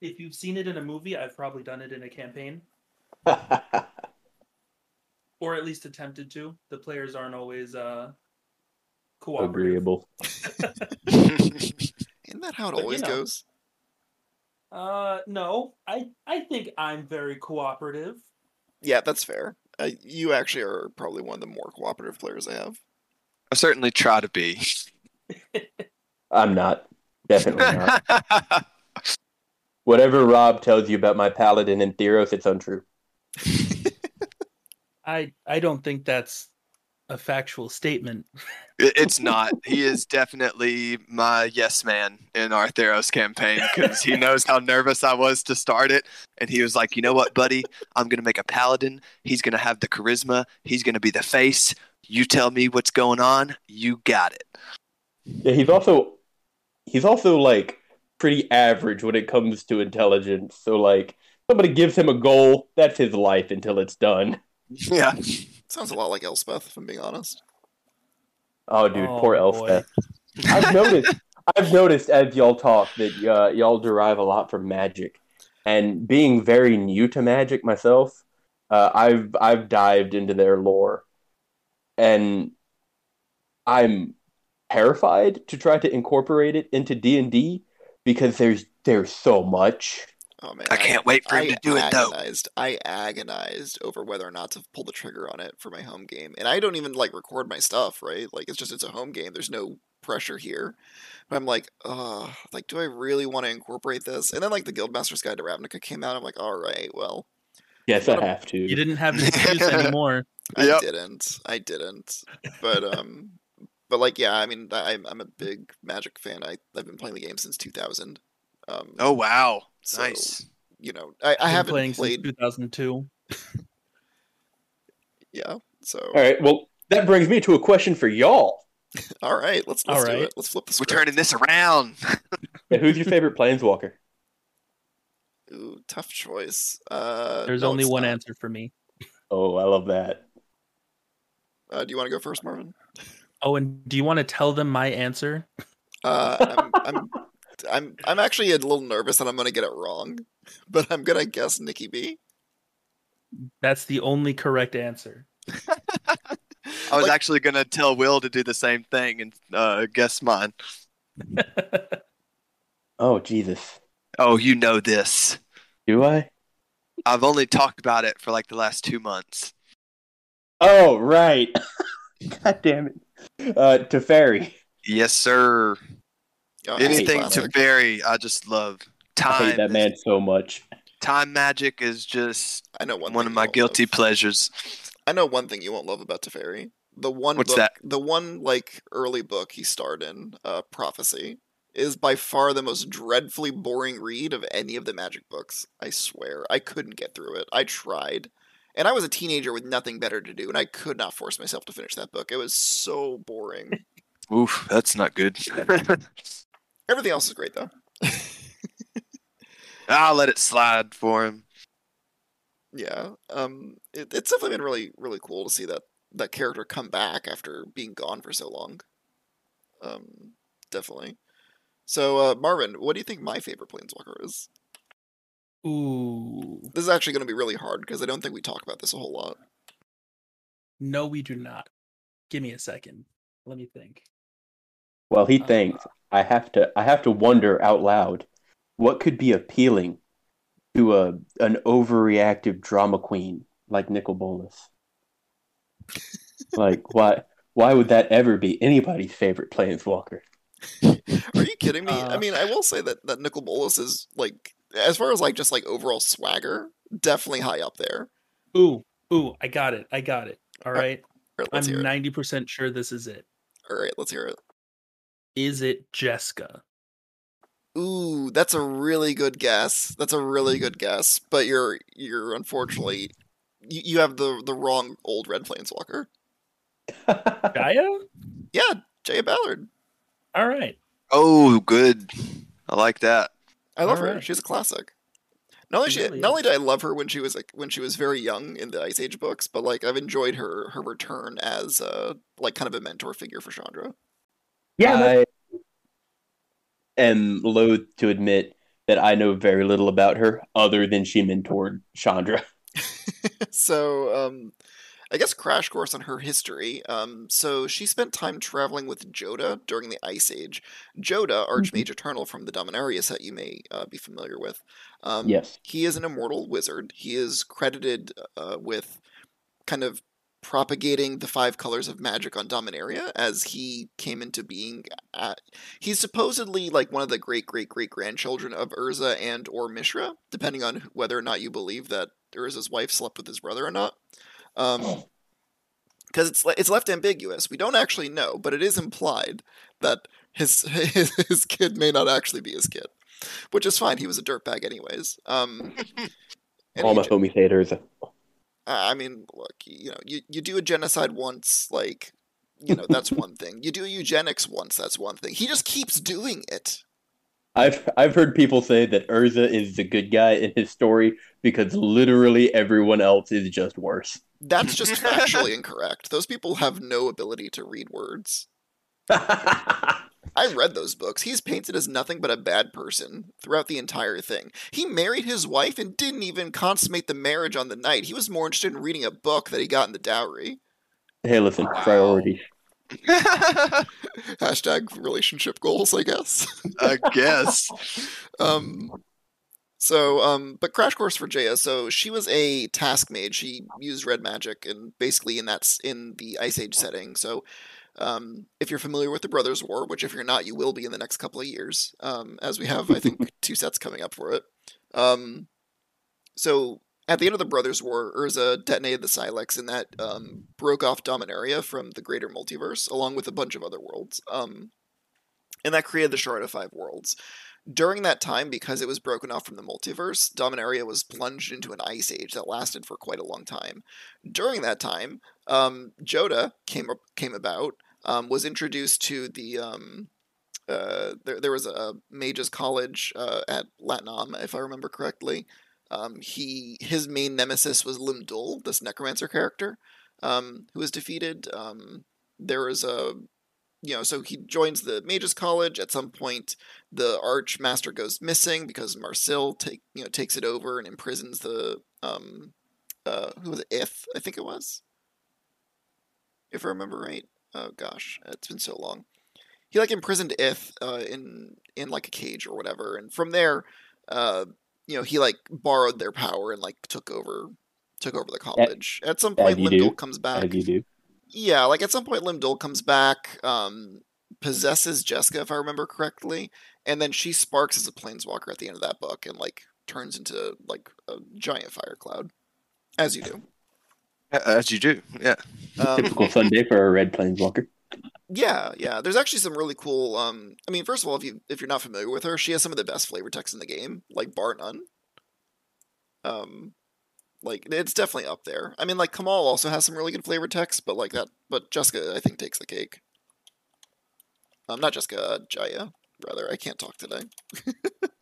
if you've seen it in a movie, I've probably done it in a campaign, or at least attempted to. The players aren't always uh cooperative. Agreeable. Isn't that how it But, you always know. goes? Uh, no, I I think I'm very cooperative. Yeah, that's fair. Uh, you actually are probably one of the more cooperative players I have. I certainly try to be. I'm not. Definitely not. Whatever Rob tells you about my paladin and Theros, it's untrue. I I don't think that's a factual statement. It's not. He is definitely my yes man in our Theros campaign because he knows how nervous I was to start it. And he was like, you know what, buddy? I'm going to make a paladin. He's going to have the charisma. He's going to be the face. You tell me what's going on. You got it. Yeah, he's also he's also like pretty average when it comes to intelligence. So like somebody gives him a goal, that's his life until it's done. Yeah. Sounds a lot like Elspeth, if I'm being honest. Oh, dude, Oh, poor boy. Elspeth. I've noticed. I've noticed as y'all talk that uh, y'all derive a lot from magic, and being very new to magic myself, uh, I've I've dived into their lore, and I'm terrified to try to incorporate it into D and D because there's there's so much. Oh man, I can't wait for him I to do it, though. I agonized over whether or not to pull the trigger on it for my home game, and I don't even like record my stuff. Right, like it's just it's a home game. There's no pressure here. But I'm like, uh, like, do I really want to incorporate this? And then like the Guildmaster's Guide to Ravnica came out. I'm like, all right, well, Yes, I I a- have to. You didn't have to excuse anymore. I Yep. didn't. I didn't. But um, but like, yeah, I mean, I, I'm I'm a big Magic fan. I I've been playing the game since 2000. Um, Oh, wow. So, nice. You know, I, I haven't playing played. since 2002. Yeah. So All right. Well, that brings me to a question for y'all. all right, let's All let's do it. Let's flip the We're turning this around. Yeah, who's your favorite planeswalker? Ooh, tough choice. Uh, There's no, only one not. answer for me. Oh, I love that. Uh, do you want to go first, Marvin? Oh, and do you want to tell them my answer? Uh, I'm, I'm, I'm, I'm actually a little nervous that I'm going to get it wrong, but I'm going to guess Nikki B. That's the only correct answer. I was Like- actually going to tell Will to do the same thing and uh, guess mine. Oh, Jesus. Oh, you know this. Do I? I've only talked about it for like the last two months. Oh, right. God damn it. Uh, Teferi. Yes, sir. Oh, Anything to classic. vary, I just love. I Time, hate that man so much. time magic is just I know one. one of my guilty love. pleasures. I know one thing you won't love about Teferi. The one What's book, that? the one like early book he starred in, uh, Prophecy, is by far the most dreadfully boring read of any of the Magic books. I swear, I couldn't get through it. I tried, And I was a teenager with nothing better to do, and I could not force myself to finish that book. It was so boring. Oof, that's not good. Everything else is great though. I'll let it slide for him. Yeah, um, it, it's definitely been really, really cool to see that that character come back after being gone for so long. Um, definitely. So, uh, Marvin, what do you think my favorite planeswalker is? Ooh. This is actually going to be really hard because I don't think we talk about this a whole lot. No, we do not. Give me a second. Let me think. Well, he Uh, thinks, I have to I have to wonder out loud, what could be appealing to a an overreactive drama queen like Nicol Bolas? like why why would that ever be anybody's favorite planeswalker? Are you kidding me? I Uh, mean, I will say that that Nicol Bolas is like, as far as like just like overall swagger, definitely high up there. Ooh, ooh, I got it. I got it. All right. All right, let's I'm 90% sure this is it. All right, let's hear it. Is it Jeska? Ooh, that's a really good guess. That's a really good guess, but you're you're unfortunately you, you have the the wrong old red planeswalker. Jaya? Yeah, Jaya Ballard. All right. Oh, good. I like that. I love her. Alright. She's a classic. Not only She she, really not only did I love her when she was like when she was very young in the Ice Age books, but like I've enjoyed her her return as uh like kind of a mentor figure for Chandra. Yeah, I am loath to admit that I know very little about her other than she mentored Chandra. so um I guess crash course on her history. Um, so she spent time traveling with Jodah during the Ice Age. Jodah, Archmage Eternal from the Dominaria set, you may uh, be familiar with. Um, Yes. He is an immortal wizard. He is credited uh, with kind of propagating the five colors of magic on Dominaria as he came into being. At, he's supposedly like one of the great great great grandchildren of Urza and or Mishra, depending on whether or not you believe that Urza's wife slept with his brother or not. Um, because it's it's left ambiguous. We don't actually know, but it is implied that his his, his kid may not actually be his kid, which is fine. He was a dirtbag anyways. Um, All my j- homies haters. I mean, look, you know, you, you do a genocide once, like, you know, that's one thing. You do eugenics once, that's one thing. He just keeps doing it. I've I've heard people say that Urza is the good guy in his story because literally everyone else is just worse. That's just factually incorrect. Those people have no ability to read words. I read those books. He's painted as nothing but a bad person throughout the entire thing. He married his wife and didn't even consummate the marriage on the night. He was more interested in reading a book that he got in the dowry. hey, listen, Wow. priorities. Hashtag relationship goals, I guess. I guess. um so um but crash course for jaya so she was a task mage she used red magic and basically in that's in the ice age setting so um if you're familiar with the brothers war which if you're not you will be in the next couple of years um as we have i think two sets coming up for it um so at the end of the brothers war urza detonated the sylex and that um broke off dominaria from the greater multiverse along with a bunch of other worlds um and that created the shard of five worlds during that time, because it was broken off from the multiverse, Dominaria was plunged into an ice age that lasted for quite a long time. During that time, um, Jodah came up, came about, um, was introduced to the. Um, uh, there, there was a mages college uh, at Latnam, if I remember correctly. Um, he his main nemesis was Lim-Dûl, this necromancer character, um, who was defeated. Um, there was a you know, so he joins the mages college. At some point, the archmaster goes missing because Mairsil take you know takes it over and imprisons the um uh who was it if I think it was if I remember right oh gosh it's been so long. He like imprisoned if uh in in like a cage or whatever and from there uh you know he like borrowed their power and like took over took over the college. At some point Lim-Dûl comes back. yeah, like at some point Lim-Dûl comes back, um, possesses Jeska, if I remember correctly, and then she sparks as a planeswalker at the end of that book and like turns into like a giant fire cloud. As you do. As you do. Yeah. Um, Typical Sunday for a red planeswalker. yeah, yeah. There's actually some really cool um I mean, first of all, if you if you're not familiar with her, she has some of the best flavor text in the game, like bar none. Um Like it's definitely up there. I mean, like Kamal also has some really good flavor text, but like that, but Jeska I think takes the cake. Um, not Jeska, uh, Jaya. Rather, I can't talk today.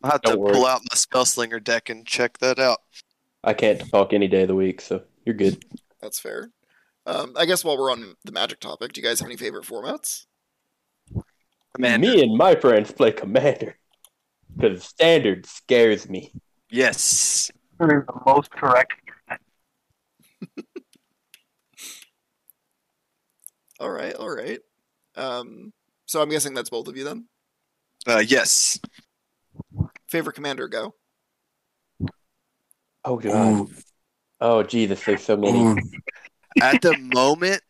I'll have to Don't worry. pull out my Spellslinger deck and check that out. I can't talk any day of the week, so you're good. That's fair. Um, I guess while we're on the magic topic, do you guys have any favorite formats? Commander. Me and my friends play Commander because Standard scares me. Yes. That is the most correct. All right, all right. Um, so I'm guessing that's both of you then. Uh, yes. Favorite commander, go. Oh god. Oh Jesus, there's so many. At the moment,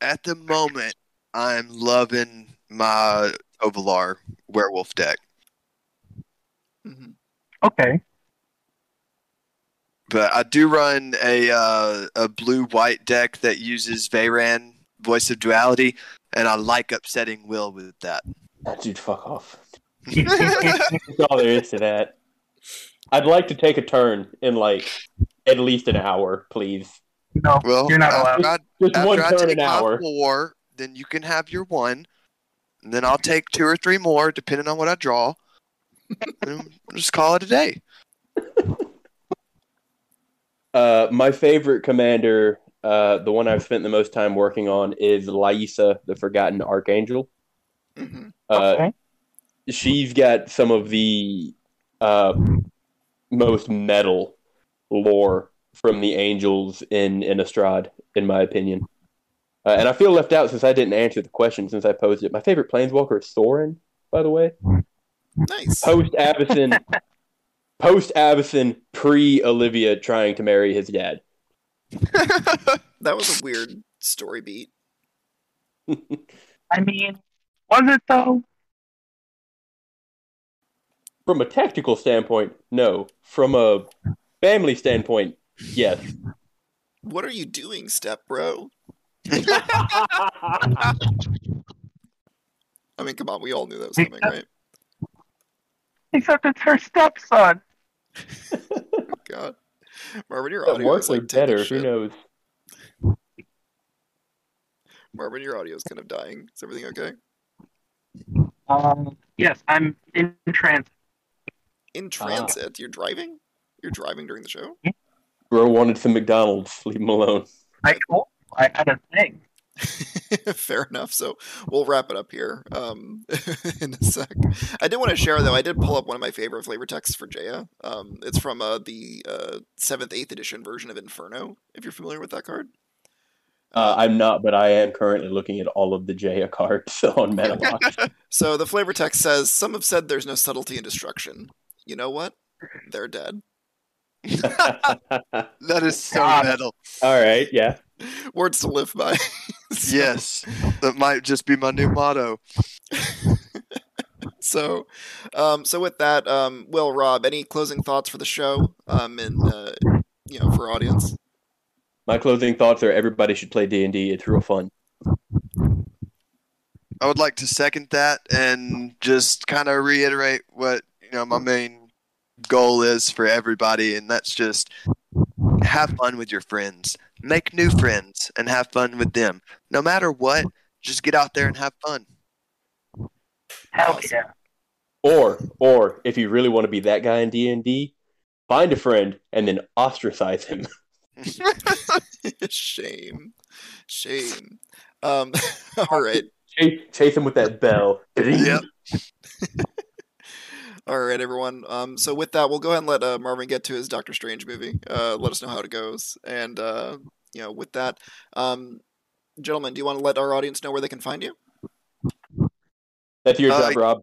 at the moment, I'm loving my Tovolar werewolf deck. hmm Okay. But I do run a uh, a blue white deck that uses Veyran Voice of Duality, and I like upsetting Will with that. Dude, fuck off. That's all there is to that. I'd like to take a turn in like at least an hour, please. No, Well, you're not allowed. I, Just after one I turn take an hour. four, then you can have your one, and then I'll take two or three more depending on what I draw. and just call it a day. Uh, my favorite commander, uh, the one I've spent the most time working on, is Liesa, the Forgotten Archangel. hmm Uh, okay. she's got some of the uh, most metal lore from the angels in Innistrad, in my opinion. Uh, and I feel left out since I didn't answer the question since I posed it. My favorite planeswalker is Sorin, by the way. Nice. Post Avacyn, post Avacyn, pre Olivia trying to marry his dad. That was a weird story beat. I mean, was it though? From a tactical standpoint, no. From a family standpoint, yes. What are you doing, step bro? I mean, come on, we all knew that was coming, right? Except it's her stepson. God, Marvin, your audio works is like like taking better. Who knows? Marvin, your audio is kind of dying. Is everything okay? Um, yes, I'm in transit. In transit, you're driving. You're driving during the show. Bro wanted some McDonald's. Leave him alone. I told I had a thing. Fair enough. So we'll wrap it up here um, in a sec. I did want to share though. I did pull up one of my favorite flavor texts for Jaya. Um, it's from uh, the uh, seventh, eighth edition version of Inferno. If you're familiar with that card. Uh, I'm not, but I am currently looking at all of the Jaya cards on MetaBox. So the flavor text says, "Some have said there's no subtlety in destruction. You know what? They're dead. that is so God. metal. all right, yeah. Words to live by." So- Yes, that might just be my new motto. So, um, so with that, um, Will, Rob, any closing thoughts for the show? Um, and uh, you know, for audience. My closing thoughts are: everybody should play D and D. It's real fun. I would like to second that and just kind of reiterate what you know my main goal is for everybody, and that's just have fun with your friends, make new friends, and have fun with them. No matter what, just get out there and have fun. Hell yeah. Or, or if you really want to be that guy in D and D, find a friend and then ostracize him. shame, shame. Um, all right, chase, chase him with that bell. Yep. all right, everyone. Um, so with that, we'll go ahead and let uh, Marvin get to his Doctor Strange movie. Uh, let us know how it goes, and uh, you know, with that, um, gentlemen, do you want to let our audience know where they can find you? That's your Uh, job, Rob.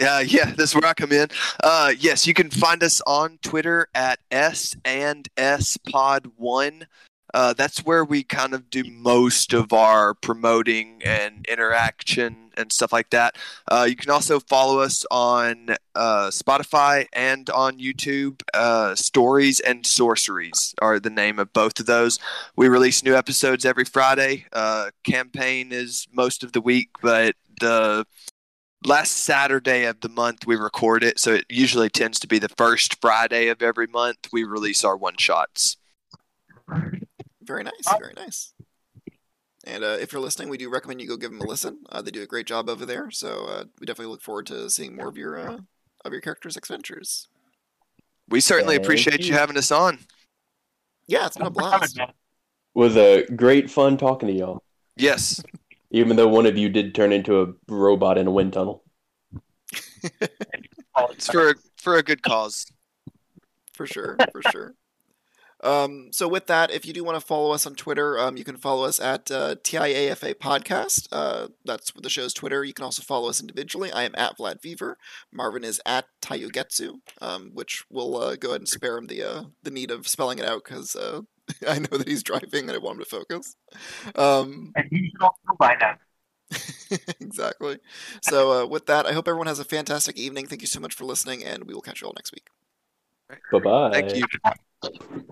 Yeah, yeah, that's where I come in. Uh, yes, you can find us on Twitter at S and S Pod One. Uh, that's where we kind of do most of our promoting and interaction and stuff like that. Uh, you can also follow us on uh, Spotify and on YouTube. Uh, Stories and Sorceries are the name of both of those. We release new episodes every Friday. Uh, campaign is most of the week, but the last Saturday of the month we record it, so it usually tends to be the first Friday of every month we release our one shots. Very nice, very nice. And uh, if you're listening, we do recommend you go give them a listen. Uh, they do a great job over there, so uh, we definitely look forward to seeing more of your uh, of your characters' adventures. We certainly Thank appreciate you you. having us on. Yeah, it's been a blast. Was a great fun talking to y'all. Yes. Even though one of you did turn into a robot in a wind tunnel. It's for for a good cause. for sure, for sure. Um, so with that, if you do want to follow us on Twitter, um, you can follow us at uh, TIAFA Podcast. Uh, that's the show's Twitter. You can also follow us individually. I am at Vlad Fever. Marvin is at Taiyougetsu, um, which we'll uh, go ahead and spare him the uh, the need of spelling it out because uh, I know that he's driving and I want him to focus. Um, And he should also by now. exactly. So uh, with that, I hope everyone has a fantastic evening. Thank you so much for listening, and we will catch you all next week. Bye bye. Thank you.